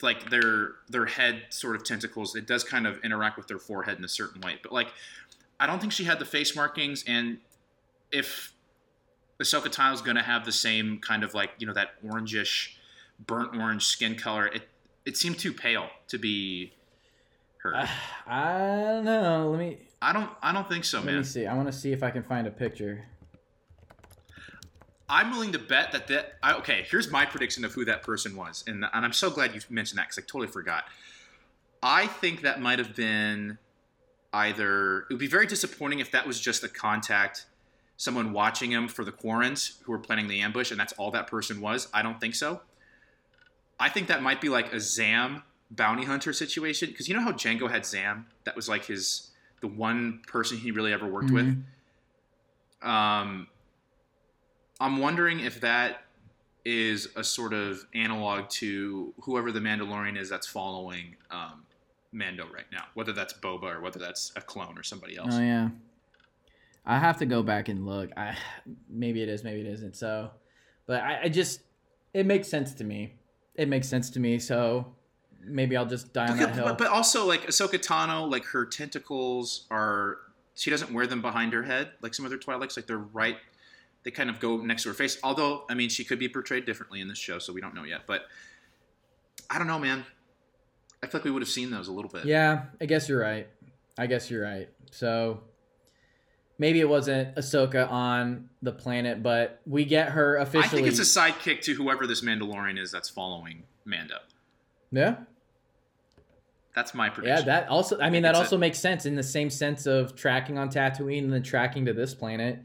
like their their head sort of tentacles. It does kind of interact with their forehead in a certain way, but like I don't think she had the face markings, and if Ahsoka is going to have the same kind of like you know that orangish, burnt orange skin color, it it seemed too pale to be her. Uh, I don't know. Let me I don't I don't think so, let man. me see. I want to see if I can find a picture. I'm willing to bet that that I, okay. Here's my prediction of who that person was, and and I'm so glad you mentioned that because I totally forgot. I think that might have been either. It would be very disappointing if that was just a contact, someone watching him for the Quarrens who were planning the ambush, and that's all that person was. I don't think so. I think that might be like a Zam bounty hunter situation because you know how Django had Zam. That was like his the one person he really ever worked with. Um, I'm wondering if that is a sort of analog to whoever the Mandalorian is that's following um, Mando right now, whether that's Boba or whether that's a clone or somebody else. Oh yeah. I have to go back and look. I maybe it is, maybe it isn't. So, but I, I just it makes sense to me. It makes sense to me. So maybe I'll just die on that hill. but, but also, like Ahsoka Tano, like her tentacles are. She doesn't wear them behind her head like some other Twi'leks. Like they're right. They kind of go next to her face. Although, I mean, she could be portrayed differently in this show, so we don't know yet. But I don't know, man. I feel like we would have seen those a little bit. Yeah, I guess you're right. I guess you're right. So maybe it wasn't Ahsoka on the planet, but we get her officially. I think it's a sidekick to whoever this Mandalorian is that's following Mando. yeah, That's my prediction. yeah. That also, I mean, that It's a- also makes sense in the same sense of tracking on Tatooine and then tracking to this planet.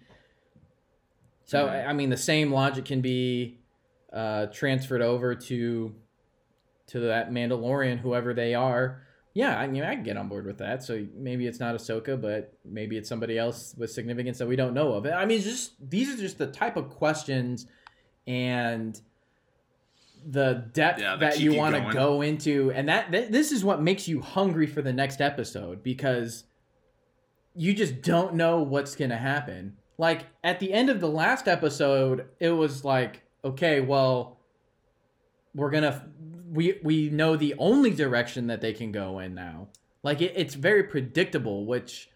So. I I mean, the same logic can be uh, transferred over to to that Mandalorian, whoever they are. Yeah, I mean, I can get on board with that. So maybe it's not Ahsoka, but maybe it's somebody else with significance that we don't know of. I mean, it's just these are just the type of questions and the depth Yeah, that you want to go into, and that th- this is what makes you hungry for the next episode because you just don't know what's gonna happen. Like at the end of the last episode, it was like, okay, well, we're gonna we we know the only direction that they can go in now. Like it, it's very predictable, which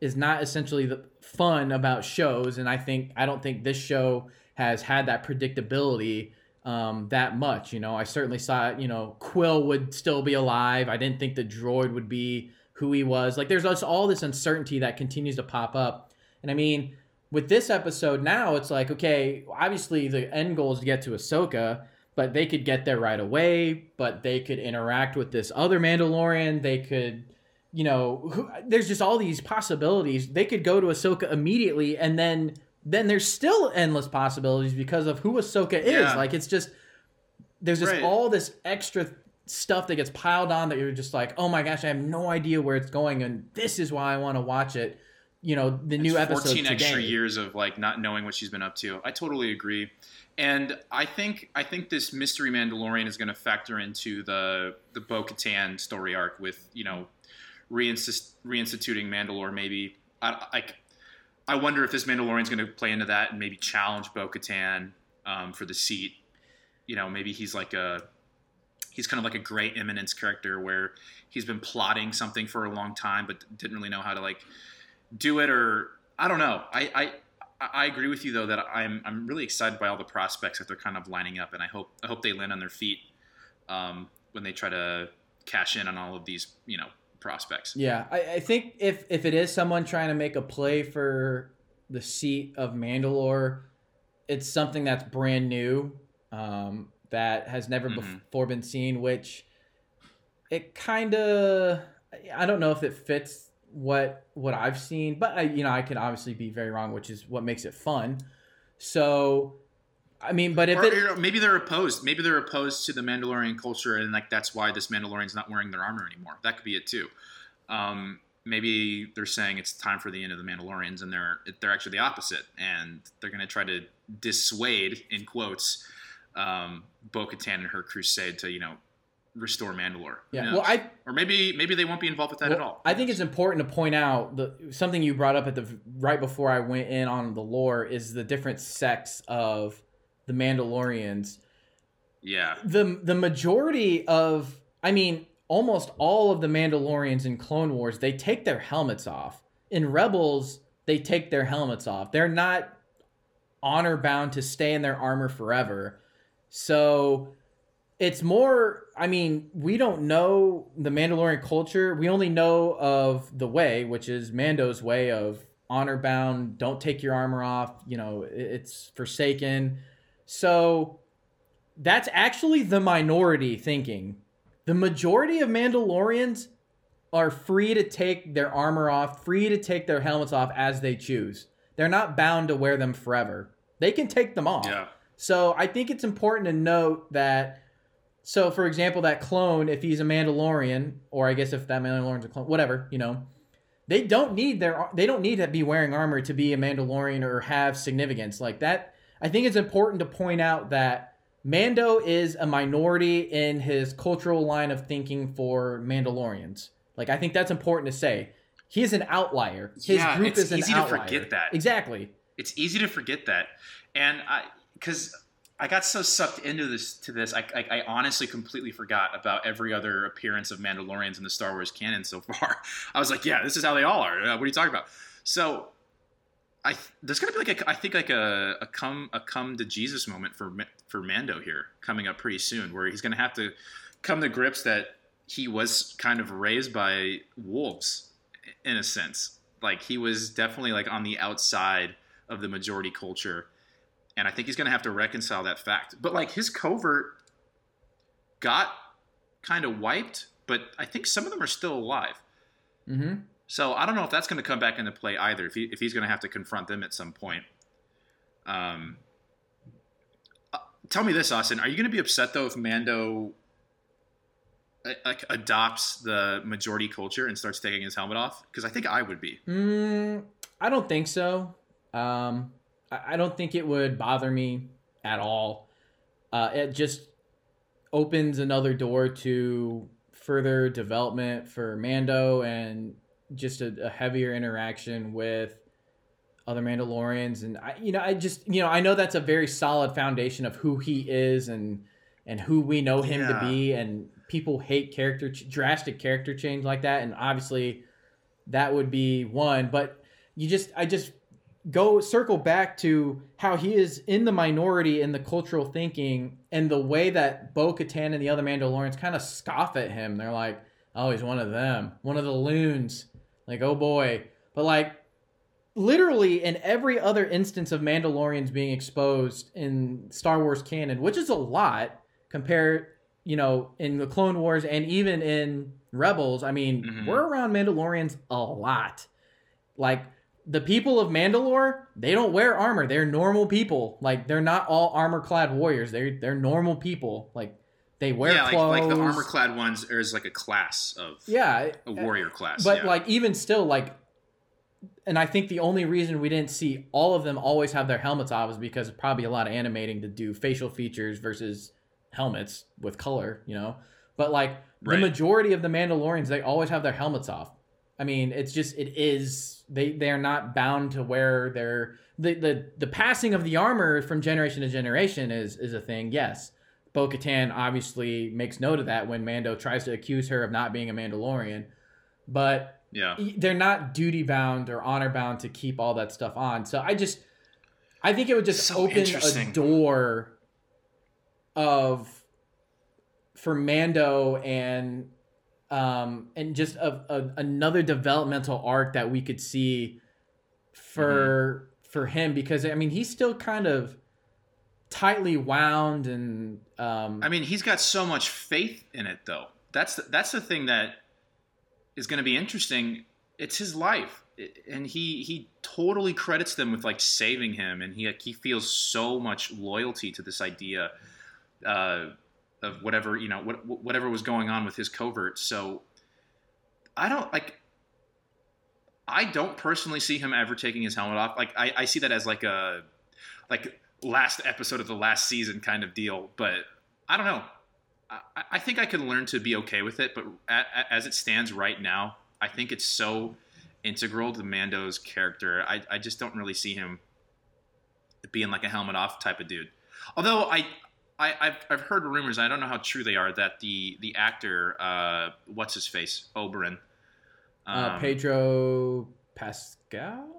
is not essentially the fun about shows. And I think I don't think this show has had that predictability um, that much. You know, I certainly saw you know Quill would still be alive. I didn't think the droid would be who he was. Like there's all this uncertainty that continues to pop up. And I mean, with this episode now, it's like okay, obviously the end goal is to get to Ahsoka but they could get there right away. But they could interact with this other Mandalorian. They could, you know, who, there's just all these possibilities. They could go to Ahsoka immediately, and then then there's still endless possibilities because of who Ahsoka is. Yeah. Like it's just there's just Right. all this extra stuff that gets piled on that you're just like, oh my gosh, I have no idea where it's going, and this is why I want to watch it. You know, the new It's episode 14 today. extra years of like not knowing what she's been up to. I totally agree. And I think I think this mystery Mandalorian is going to factor into the the Bo-Katan story arc with you know reinsist, reinstituting Mandalore. Maybe I, I I wonder if this Mandalorian is going to play into that and maybe challenge Bo-Katan um, for the seat. You know, maybe he's like a he's kind of like a great eminence character where he's been plotting something for a long time but didn't really know how to like do it or I don't know. I I, I agree with you though that I'm I'm really excited by all the prospects that they're kind of lining up, and I hope I hope they land on their feet um, when they try to cash in on all of these you know prospects. Yeah, I, I think if if it is someone trying to make a play for the seat of Mandalore, it's something that's brand new, um, that has never Mhm. before been seen. Which it kind of, I don't know if it fits what what I've seen, but I, you know I can obviously be very wrong, which is what makes it fun. So, I mean, but if or, it, maybe they're opposed. Maybe they're opposed to the Mandalorian culture, and like that's why this Mandalorian's not wearing their armor anymore. That could be it too. Um, maybe they're saying it's time for the end of the Mandalorians, and they're they're actually the opposite, and they're going to try to dissuade, in quotes, um, Bo-Katan and her crusade to you know restore Mandalore. Yeah, well, I or maybe maybe they won't be involved with that at all. I think it's important to point out the something you brought up at the right before I went in on the lore is the different sects of the Mandalorians. yeah, The the majority of I mean almost all of the Mandalorians in Clone Wars they take their helmets off. In Rebels they take their helmets off. They're not honor bound to stay in their armor forever. So it's more i mean we don't know the mandalorian culture we only know of the way which is mando's way of honor bound don't take your armor off you know it's forsaken so that's actually the minority thinking the majority of mandalorians are free to take their armor off free to take their helmets off as they choose they're not bound to wear them forever they can take them off yeah, so I think it's important to note that. So, for example, that clone, if he's a Mandalorian, or I guess if that Mandalorian's a clone, whatever, you know, they don't need their they don't need to be wearing armor to be a Mandalorian or have significance like that. I think it's important to point out that Mando is a minority in his cultural line of thinking for Mandalorians. Like I think that's important to say. He is an outlier. His Yeah, group it's is an easy to forget that. Exactly. it's easy to forget that, and I because I got so sucked into this to this, I, I, I honestly completely forgot about every other appearance of Mandalorians in the Star Wars canon so far. I was like, yeah, this is how they all are. Uh, What are you talking about? So. I, there's gonna be like a, I think like a, a come a come to Jesus moment for for Mando here coming up pretty soon, where he's gonna have to come to grips that he was kind of raised by wolves in a sense. Like he was definitely like on the outside of the majority culture, and I think he's gonna have to reconcile that fact. But like his covert got kind of wiped, but I think some of them are still alive. Mm-hmm. So I don't know if that's going to come back into play either. If, he, if he's going to have to confront them at some point. Um, uh, tell me this, Austin. Are you going to be upset though if Mando like adopts the majority culture and starts taking his helmet off? Because I think I would be. Mm, I don't think so. Um, I, I don't think it would bother me at all. Uh, it just opens another door to further development for Mando and just a, a heavier interaction with other Mandalorians. And I, you know, I just, you know, I know that's a very solid foundation of who he is and and who we know him Yeah. to be. And people hate character ch- drastic character change like that. And obviously, that would be one. But you just, I just go circle back to how he is in the minority in the cultural thinking and the way that Bo Katan and the other Mandalorians kind of scoff at him. They're like, oh, he's one of them, one of the loons. Like, oh boy. But like, literally in every other instance of Mandalorians being exposed in Star Wars canon, which is a lot compared, you know, in the Clone Wars and even in Rebels. I mean, Mhm. we're around Mandalorians a lot. Like the people of Mandalore, they don't wear armor. They're normal people. Like they're not all armor clad warriors. They're they're normal people. Like they wear yeah, like, like the armor clad ones is like a class of Yeah, a warrior class. but yeah. like even still like and i think the only reason we didn't see all of them always have their helmets off is because probably a lot of animating to do facial features versus helmets with color you know but like Right. the majority of the mandalorians they always have their helmets off i mean it's just it is they they are not bound to wear their the the, the passing of the armor from generation to generation is is a thing yes bo-katan obviously makes note of that when mando tries to accuse her of not being a mandalorian but yeah. they're not duty bound or honor bound to keep all that stuff on. So I just I think it would just So open a door of for Mando and um and just a, a, another developmental arc that we could see for Mm-hmm. for him because I mean he's still kind of tightly wound and um I mean, he's got so much faith in it, though. That's the, that's the thing that is going to be interesting it's his life, and he he totally credits them with like saving him, and he like, he feels so much loyalty to this idea uh, of whatever you know what, whatever was going on with his covert. So I don't like. I don't personally see him ever taking his helmet off. Like I, I see that as like a like last episode of the last season kind of deal. But I don't know. I, I think I can learn to be okay with it. But as it stands right now, I think it's so integral to Mando's character. I, I just don't really see him being like a helmet off type of dude. Although I, I have I've heard rumors. I don't know how true they are that the the actor, uh, what's his face, Oberyn, uh, um, uh, Pedro Pascal.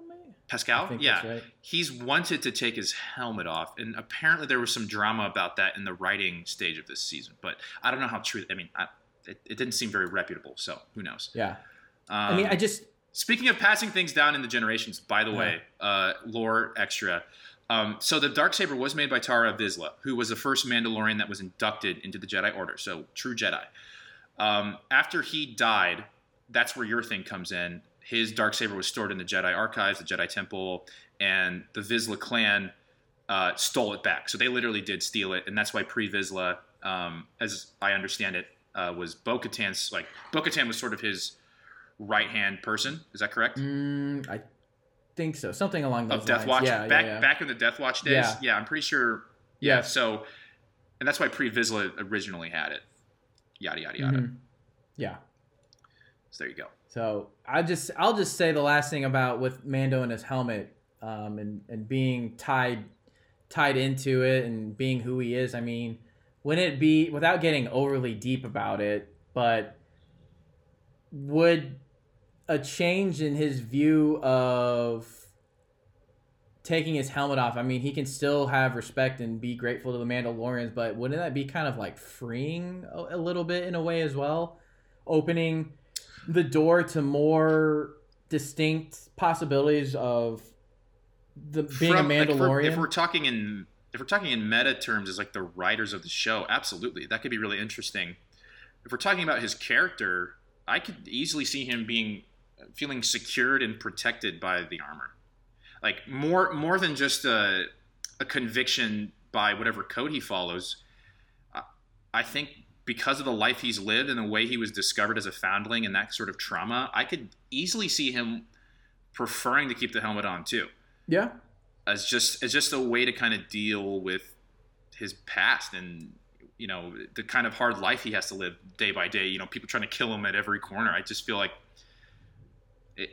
Pascal, yeah, right. he's wanted to take his helmet off, and apparently there was some drama about that in the writing stage of this season. But I don't know how true. I mean, I, it, it, didn't seem very reputable, so who knows? Yeah, um, I mean, I just speaking of passing things down in the generations. By the yeah. way, uh, lore extra. Um, so the dark saber was made by Tarre Vizsla, who was the first Mandalorian that was inducted into the Jedi Order. So true Jedi. Um, after he died, that's where your thing comes in his dark saber was stored in the Jedi archives, the Jedi Temple, and the Vizsla clan uh, stole it back. So they literally did steal it, and that's why Pre Vizsla, um, as I understand it, uh, was Bo-Katan's like Bo-Katan was sort of his right hand person. Is that correct? Mm, I think so. Something along those of Death lines. Watch. Yeah, back yeah, yeah. back in the Death Watch days. Yeah, yeah I'm pretty sure. Yeah. yeah. So, and that's why Pre Vizsla originally had it. Yada yada yada. Mm-hmm. Yeah. So there you go. So I just I'll just say the last thing about with Mando and his helmet um, and and being tied tied into it and being who he is. I mean, wouldn't it be without getting overly deep about it, but would a change in his view of taking his helmet off. I mean, he can still have respect and be grateful to the Mandalorians, but wouldn't that be kind of like freeing a, a little bit in a way as well? Opening the door to more distinct possibilities of the being From, a Mandalorian. Like if we're talking in if we're talking in meta terms as like the writers of the show, absolutely, that could be really interesting. If we're talking about his character, I could easily see him being feeling secured and protected by the armor, like more more than just a a conviction by whatever code he follows. I think because of the life he's lived and the way he was discovered as a foundling and that sort of trauma, I could easily see him preferring to keep the helmet on too. Yeah. As just as just a way to kind of deal with his past and you know the kind of hard life he has to live day by day. You know, people trying to kill him at every corner. I just feel like it,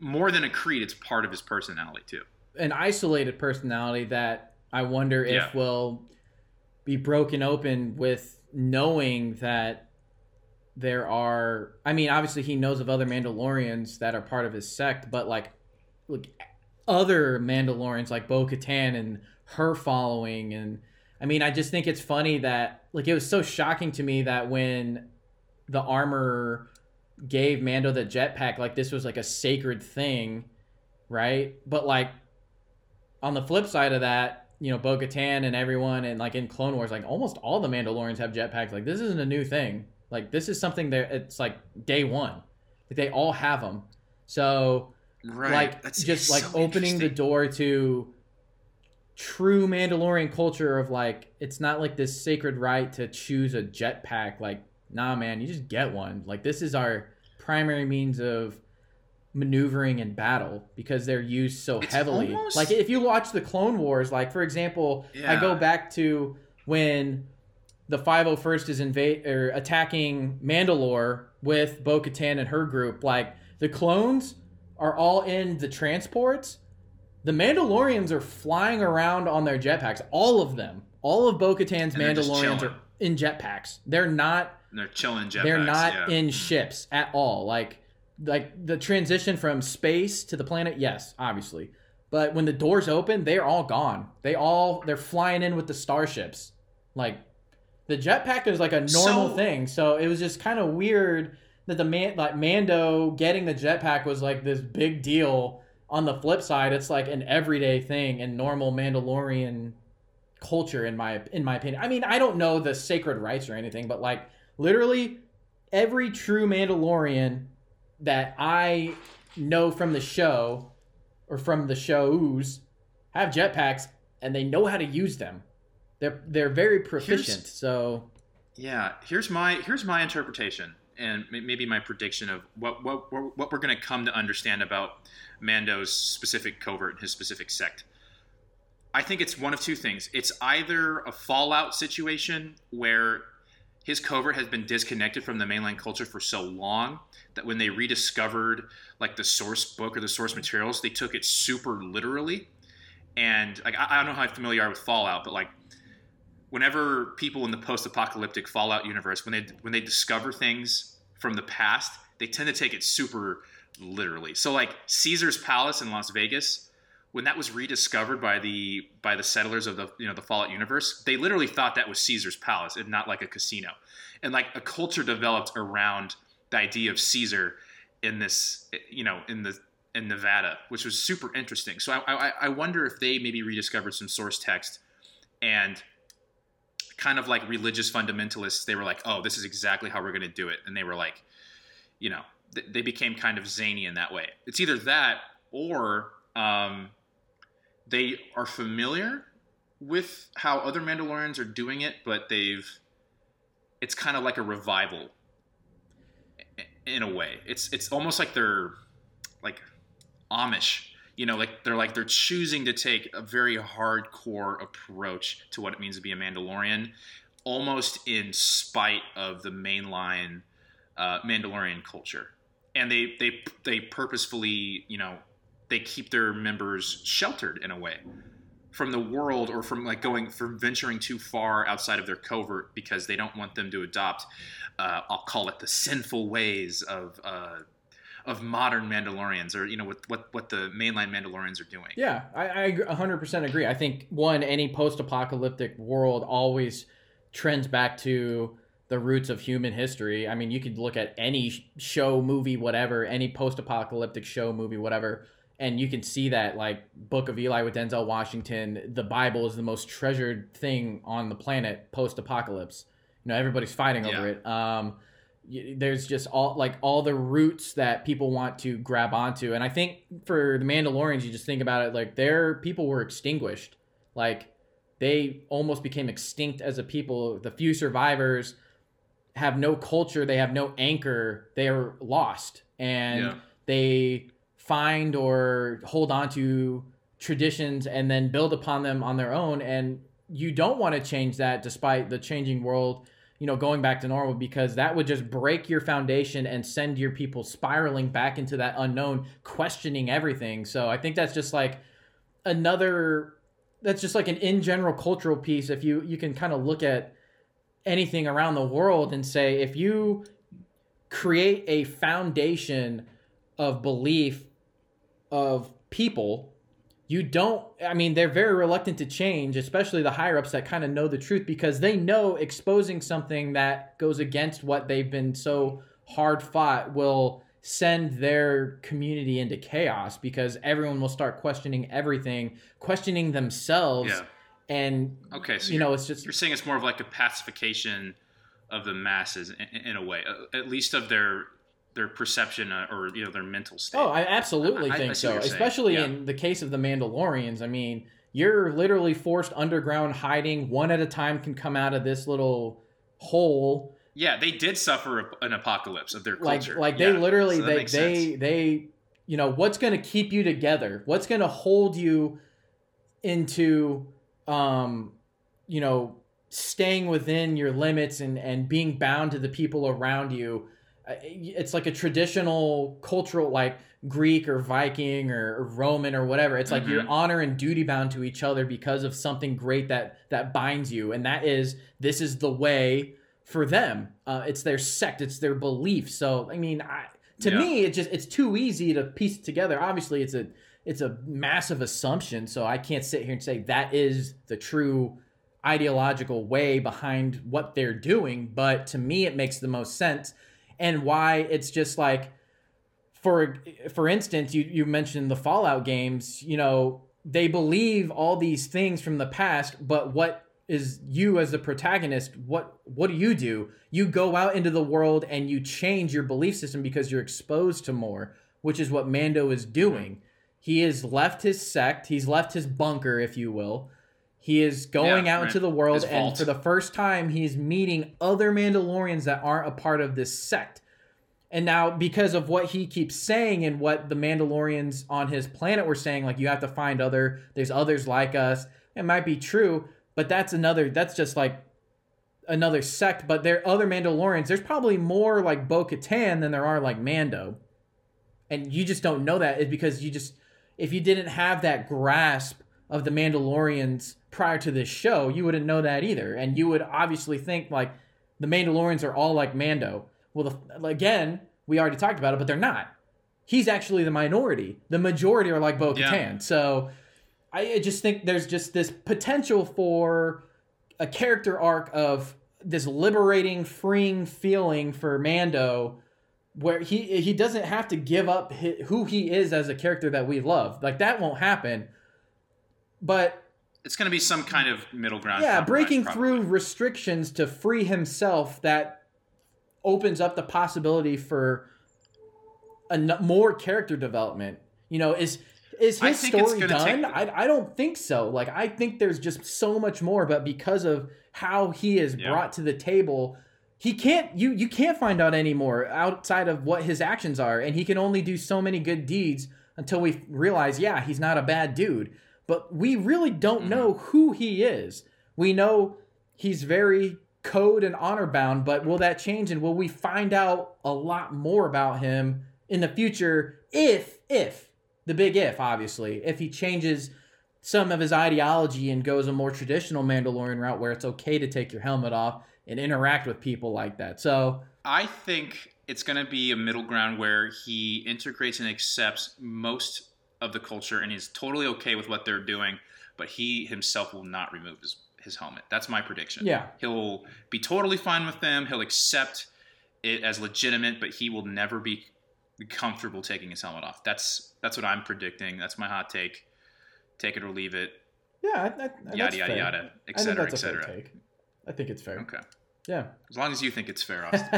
more than a creed, it's part of his personality too. An isolated personality that I wonder if yeah. will be broken open with knowing that there are I mean obviously he knows of other Mandalorians that are part of his sect but like like other Mandalorians like Bo-Katan and her following. And I mean I just think it's funny that like it was so shocking to me that when the armor gave Mando the jetpack like this was like a sacred thing right? But like on the flip side of that you know, Bo Katan and everyone, and like in Clone Wars, like almost all the Mandalorians have jetpacks. Like this isn't a new thing. Like this is something that it's like day one. Like they all have them. So right. like That's just like so opening the door to true Mandalorian culture of like it's not like this sacred right to choose a jetpack. Like nah, man, you just get one. Like this is our primary means of maneuvering in battle because they're used so it's heavily. Almost... Like if you watch the Clone Wars, like for example, yeah. I go back to when the 501st is invade or attacking Mandalore with Bo-Katan and her group. Like the clones are all in the transports. The Mandalorians are flying around on their jetpacks. All of them. All of Bo-Katan's Mandalorians are in jetpacks. They're not. They're chilling jetpacks. They're not yeah. in ships at all. Like like the transition from space to the planet, yes, obviously. But when the doors open, they're all gone. They all they're flying in with the starships. Like the jetpack is like a normal so, thing. So it was just kind of weird that the man like Mando getting the jetpack was like this big deal. On the flip side, it's like an everyday thing in normal Mandalorian culture in my in my opinion. I mean, I don't know the sacred rites or anything, but like literally every true Mandalorian that I know from the show or from the shows have jetpacks and they know how to use them. They're they're very proficient. Here's- so Yeah, here's my here's my interpretation and maybe my prediction of what what what what we're going to come to understand about Mando's specific covert and his specific sect. I think it's one of two things. It's either a fallout situation where his covert has been disconnected from the mainline culture for so long that when they rediscovered like the source book or the source materials, they took it super literally. And like I, I don't know how familiar you are with Fallout, but like whenever people in the post-apocalyptic Fallout universe, when they when they discover things from the past, they tend to take it super literally. So like Caesar's Palace in Las Vegas, when that was rediscovered by the by the settlers of the you know the Fallout universe, they literally thought that was Caesar's Palace and not like a casino. And like a culture developed around the idea of Caesar in this you know in the in Nevada, which was super interesting. So I, I, I wonder if they maybe rediscovered some source text and kind of like religious fundamentalists, they were like, oh, this is exactly how we're going to do it. And they were like, you know, th- they became kind of zany in that way. It's either that or um, they are familiar with how other Mandalorians are doing it, but they've, it's kind of like a revival in a way. It's, it's almost like they're like Amish you know, like they're like they're choosing to take a very hardcore approach to what it means to be a Mandalorian, almost in spite of the mainline uh, Mandalorian culture, and they they they purposefully, you know, they keep their members sheltered in a way from the world or from like going from venturing too far outside of their covert because they don't want them to adopt uh, I'll call it the sinful ways of uh, of modern Mandalorians or you know what what what the mainline Mandalorians are doing. Yeah, I, I 100% agree. I think one, any post-apocalyptic world always trends back to the roots of human history. I mean, you could look at any show, movie, whatever, any post-apocalyptic show, movie, whatever, and you can see that like Book of Eli with Denzel Washington. The Bible is the most treasured thing on the planet post-apocalypse. You know, everybody's fighting over it. Um, there's just all like all the roots that people want to grab onto and i think for the mandalorians you just think about it like their people were extinguished like they almost became extinct as a people the few survivors have no culture they have no anchor they're lost and Yeah. they find or hold on to traditions and then build upon them on their own. And you don't want to change that despite the changing world you know going back to normal because that would just break your foundation and send your people spiraling back into that unknown questioning everything. So i think that's just like another that's just like an in general cultural piece. If you you can kind of look at anything around the world and say if you create a foundation of belief of people you don't i mean they're very reluctant to change especially the higher ups that kind of know the truth because they know exposing something that goes against what they've been so hard fought will send their community into chaos because everyone will start questioning everything questioning themselves Yeah. and Okay. So you know it's just you're saying it's more of like a pacification of the masses in, in a way, uh, at least of their their perception uh, or you know their mental state. Oh, I absolutely I- I think what so. Especially Yeah. in the case of the Mandalorians. I mean, you're literally forced underground hiding. One at a time can come out of this little hole. yeah, they did suffer a- an apocalypse of their culture. like they Yeah, literally, so they, they, they, you know, what's going to keep you together? What's going to hold you into, um, you know, staying within your limits and and being bound to the people around you? It's like a traditional cultural, like Greek or Viking or, Roman or whatever. It's like you're Mhm. honor and duty bound to each other because of something great that that binds you, and that is this is the way for them. Uh, it's their sect, it's their belief. So I mean, I, to Yeah. me, it just it's too easy to piece it together. Obviously, it's a it's a massive assumption, so I can't sit here and say that is the true ideological way behind what they're doing. But to me, it makes the most sense, and why it's just like for for instance, you you mentioned the Fallout games. You know, they believe all these things from the past, but what is you as the protagonist what what do you do? You go out into the world and you change your belief system because you're exposed to more which is what mando is doing. He has left his sect. He's left his bunker if you will he is going Yeah, out right. into the world His and vault. for the first time he's meeting other mandalorians that aren't a part of this sect and now, because of what he keeps saying and what the Mandalorians on his planet were saying, like you have to find other, there's others like us. It might be true, but that's another. That's just like another sect. But there are other Mandalorians. There's probably more like Bo Katan than there are like Mando, and you just don't know that is because you just if you didn't have that grasp of the Mandalorians prior to this show, you wouldn't know that either, and you would obviously think like the Mandalorians are all like Mando. Well, the, again, we already talked about it, but they're not. He's actually the minority. The majority are like Bo Katan. Yeah. So I just think there's just this potential for a character arc of this liberating, freeing feeling for Mando, where he he doesn't have to give up hi who he is as a character that we love. Like that won't happen. But It's going to be some kind of middle ground. yeah, breaking probably. through restrictions to free himself that opens up the possibility for a more character development. You know, is is his story done? I I don't think so. Like I think there's just so much more, but because of how he is Yeah. brought to the table, he can't you you can't find out anymore outside of what his actions are, and he can only do so many good deeds until we realize, yeah, he's not a bad dude. But we really don't Mm-hmm. know who he is. We know he's very code and honor bound, but will that change and will we find out a lot more about him in the future if if the big if obviously if he changes some of his ideology and goes a more traditional Mandalorian route where it's okay to take your helmet off and interact with people like that. So, I think it's going to be a middle ground where he integrates and accepts most of the culture and he's totally okay with what they're doing, but he himself will not remove his, his helmet. That's my prediction. Yeah. He'll be totally fine with them. He'll accept it as legitimate, but he will never be comfortable taking his helmet off. That's that's what I'm predicting. That's my hot take. Take it or leave it. yeah, I, I, that's Yada yada fair. yada, etc. that's a fair etc. I think it's fair. Okay. Yeah. As long as you think it's fair, Austin.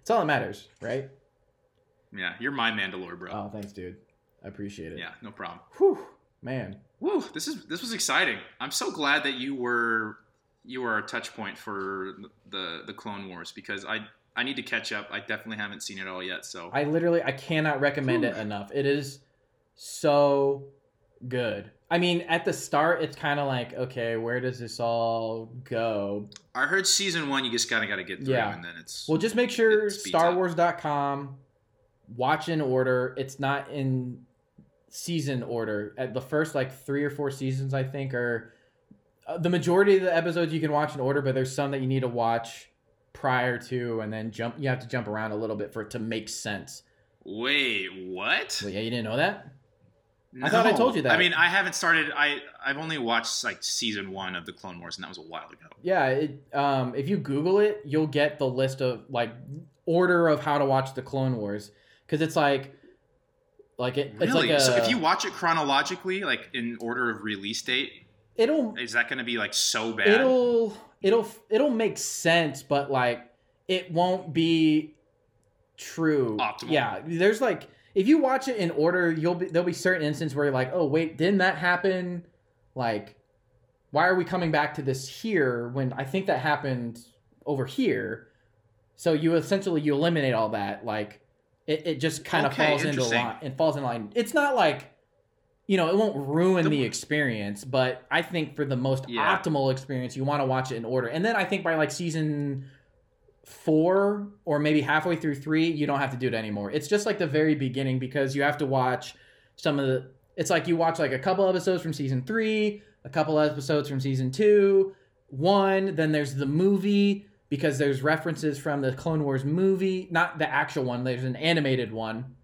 it's all that matters, right? yeah, you're my Mandalore, bro. Oh, thanks, dude. I appreciate it. Yeah, no problem. Whew, man. Woo, this is this was exciting. I'm so glad that you were you were a touch point for the the Clone Wars because I I need to catch up. I definitely haven't seen it all yet. So I literally I cannot recommend it enough. It is so good. I mean, at the start, it's kind of like, okay, where does this all go? I heard season one. You just kind of got to get through, Yeah. and then it's Well, just make sure It speeds up. StarWars.com, watch in order. It's not in season order. At the first like three or four seasons, I think, are uh, the majority of the episodes you can watch in order, but there's some that you need to watch prior to, and then jump. You have to jump around a little bit for it to make sense. wait, what? But yeah, you didn't know that. I thought I told you that. I mean, I haven't started. I I've only watched like season one of the Clone Wars, and that was a while ago. Yeah, it, um, if you Google it, you'll get the list of like order of how to watch the Clone Wars because it's like, like it, it's Really? like a, so if you watch it chronologically, like in order of release date, it'll is that going to be like so bad? it'll it'll it'll make sense, but like it won't be true. Optimal. Yeah, there's like if you watch it in order, you'll be there'll be certain instances where you're like, oh wait, didn't that happen? Like, why are we coming back to this here when I think that happened over here? So you essentially you eliminate all that. Like it, it just kind of Okay, falls into line. It falls in line. It's not like you know, it won't ruin The- the experience, but I think for the most Yeah. optimal experience, you want to watch it in order. And then I think by like season four or maybe halfway through three, you don't have to do it anymore. It's just like the very beginning because you have to watch some of the. It's like you watch like a couple episodes from season three, a couple episodes from season two, one. Then there's the movie because there's references from the Clone Wars movie, not the actual one. There's an animated one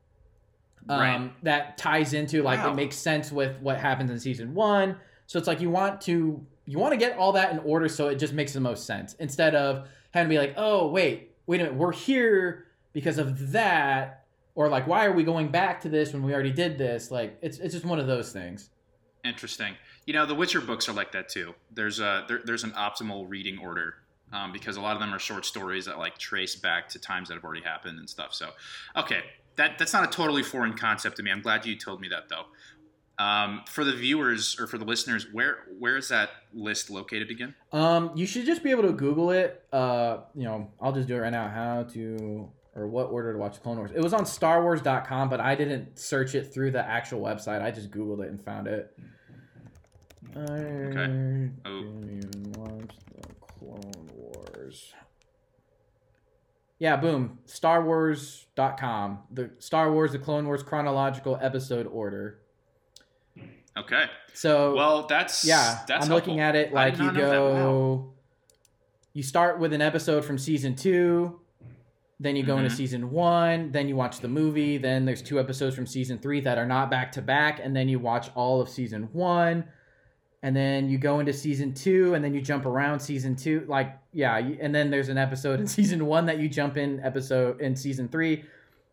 um, Right. that ties into like Wow. it makes sense with what happens in season one. So it's like you want to you want to get all that in order so it just makes the most sense instead of having to be like, oh wait, wait a minute, we're here because of that, or like why are we going back to this when we already did this? Like it's it's just one of those things. Interesting. You know, the Witcher books are like that too. There's a there, there's an optimal reading order um, because a lot of them are short stories that like trace back to times that have already happened and stuff. So, okay, that that's not a totally foreign concept to me. I'm glad you told me that though. Um, for the viewers or for the listeners, where where is that list located again? Um, you should just be able to Google it. Uh, you know, I'll just do it right now. How to or what order to watch Clone Wars? It was on StarWars.com, but I didn't search it through the actual website. I just Googled it and found it. Okay. Oh. Didn't watch Clone Wars. Yeah, boom. StarWars.com. The Star Wars, the Clone Wars chronological episode order. Okay. So Well, that's yeah, That's I'm looking at it like you not know that. go. Wow. You start with an episode from season two, then you go into Mhm. season one, then you watch the movie, then there's two episodes from season three that are not back to back, and then you watch all of season one, and then you go into season two, and then you jump around season two, like yeah, and then there's an episode in season one that you jump in episode in season three.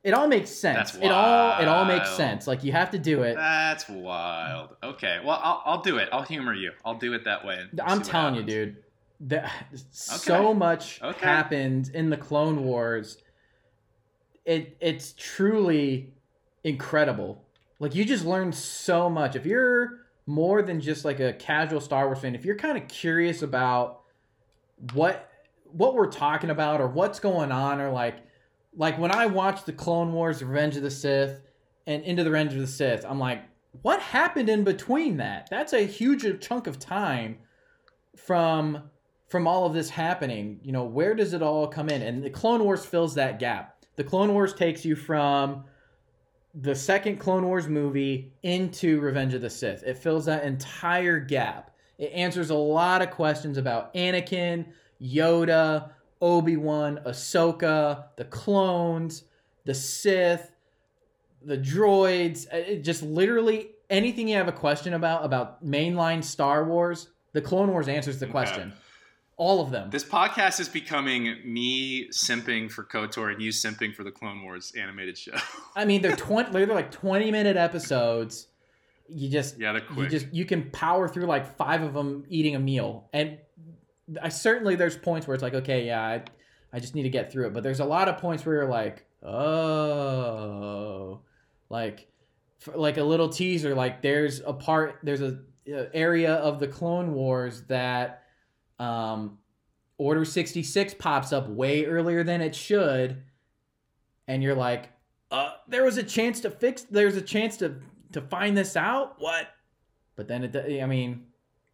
It all makes sense. That's it all it all makes sense. Like you have to do it. That's wild. Okay. Well, I'll, I'll do it. I'll humor you. I'll do it that way. we'll I'm telling you, dude. That so much Okay. happened in the Clone Wars. It it's truly incredible. Like you just learned so much. If you're more than just like a casual Star Wars fan, if you're kind of curious about what what we're talking about or what's going on or like like when I watched the Clone Wars, Revenge of the Sith, and Into the Revenge of the Sith, I'm like, what happened in between that? That's a huge chunk of time from from all of this happening. You know, where does it all come in? And the Clone Wars fills that gap. The Clone Wars takes you from the second Clone Wars movie into Revenge of the Sith. It fills that entire gap. It answers a lot of questions about Anakin, Yoda, Obi Wan, Ahsoka, the clones, the Sith, the droids. uh, It just literally anything you have a question about about mainline Star Wars, the Clone Wars answers the question. All of them. This podcast is becoming me simping for KOTOR and you simping for the Clone Wars animated show. I mean, they're twenty. They're like twenty minute episodes. You just yeah, they're you just you can power through like five of them eating a meal and i certainly there's points where it's like okay yeah i, I just need to get through it but there's a lot of points where you're like oh like like a little teaser like there's a part there's a, a area of the clone wars that um order 66 pops up way earlier than it should and you're like uh there was a chance to fix there's a chance to to find this out what but then it i mean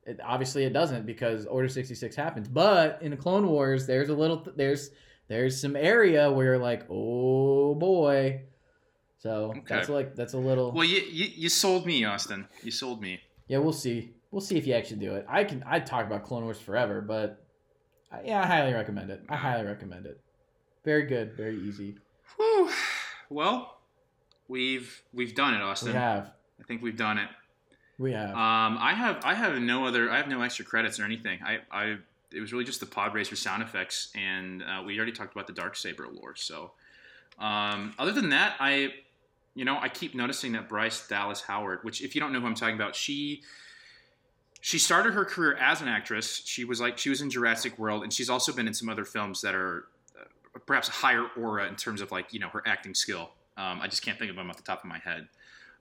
it, obviously it doesn't because order 66 happens but in the clone wars there's a little there's there's some area where you're like oh boy so Okay. that's like that's a little well, you, you you sold me, Austin. You sold me. yeah we'll see we'll see if you actually do it i can i talk about clone wars forever but I, yeah i highly recommend it i highly recommend it very good very easy Whew. Well, we've we've done it, Austin. we have I think we've done it. we have Um, I have I have no other I have no extra credits or anything. I, I it was really just the pod racer sound effects, and uh, we already talked about the dark saber lore. So, um, other than that, I you know I keep noticing that Bryce Dallas Howard, which if you don't know who I'm talking about, she she started her career as an actress. She was like she was in Jurassic World, and she's also been in some other films that are uh, perhaps a higher aura in terms of like you know her acting skill. Um, I just can't think of them off the top of my head.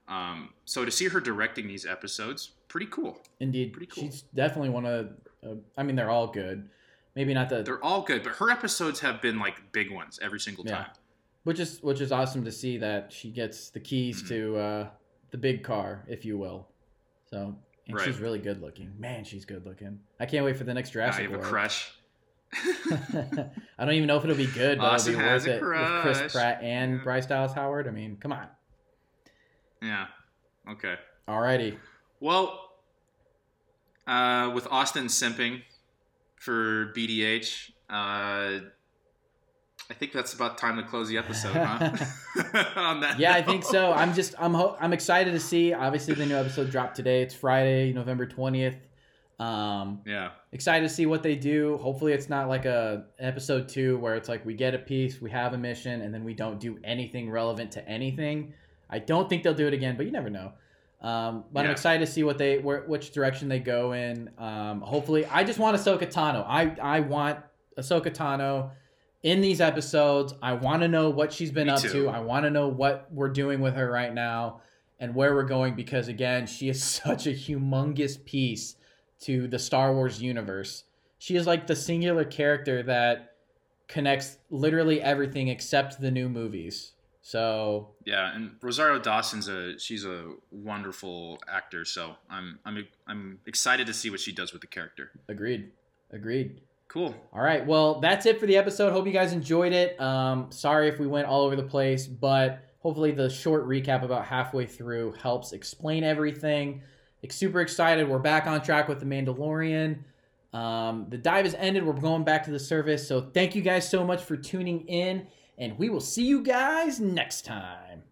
Um, so to see her directing these episodes, pretty cool. indeed pretty cool. she's definitely one of uh, i mean they're all good maybe not the They're all good, but her episodes have been like big ones every single Yeah. time. which is which is awesome to see that she gets the keys Mhm. to uh, the big car, if you will. So and Right. she's really good looking. Man, she's good looking. I can't wait for the next draft. I Jurassic have a World. crush. I don't even know if it'll be good, but Austin it'll be worth a it with Chris. Pratt and Yeah. Bryce Dallas Howard. I mean, come on. yeah. Okay. Alrighty. Well, uh, with Austin simping for BDH, uh, I think that's about time to close the episode, huh? On that Yeah, I think so. I'm just I'm ho- I'm excited to see. Obviously, the new episode dropped today. It's Friday, November twentieth. Um, Yeah. excited to see what they do. Hopefully, it's not like a episode two where it's like we get a piece, we have a mission, and then we don't do anything relevant to anything. I don't think they'll do it again, but you never know. Um, but I'm excited to see what they where, which direction they go in. Um, hopefully, I just want Ahsoka Tano. I I want Ahsoka Tano in these episodes. I want to know what she's been Me up too. to. I want to know what we're doing with her right now and where we're going because again, she is such a humongous piece to the Star Wars universe. She is like the singular character that connects literally everything except the new movies. So Yeah, and Rosario Dawson's a she's a wonderful actor, so I'm I'm I'm excited to see what she does with the character. agreed, agreed. Cool. All right, well that's it for the episode. Hope you guys enjoyed it. Um, sorry if we went all over the place, but hopefully the short recap about halfway through helps explain everything. Like, super excited. We're back on track with the Mandalorian. Um, the dive has ended. We're going back to the surface. So thank you guys so much for tuning in, and we will see you guys next time.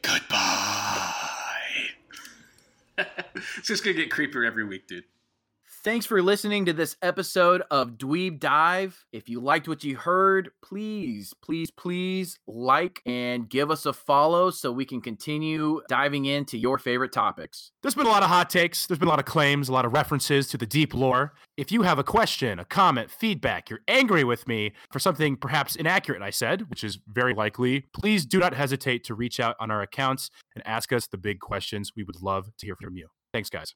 Goodbye. it's just gonna get creepier every week, dude. Thanks for listening to this episode of Dweeb Dive. If you liked what you heard, please, please, please like and give us a follow so we can continue diving into your favorite topics. There's been a lot of hot takes. There's been a lot of claims, a lot of references to the deep lore. If you have a question, a comment, feedback, you're angry with me for something perhaps inaccurate I said, which is very likely, please do not hesitate to reach out on our accounts and ask us the big questions. We would love to hear from you. Thanks, guys.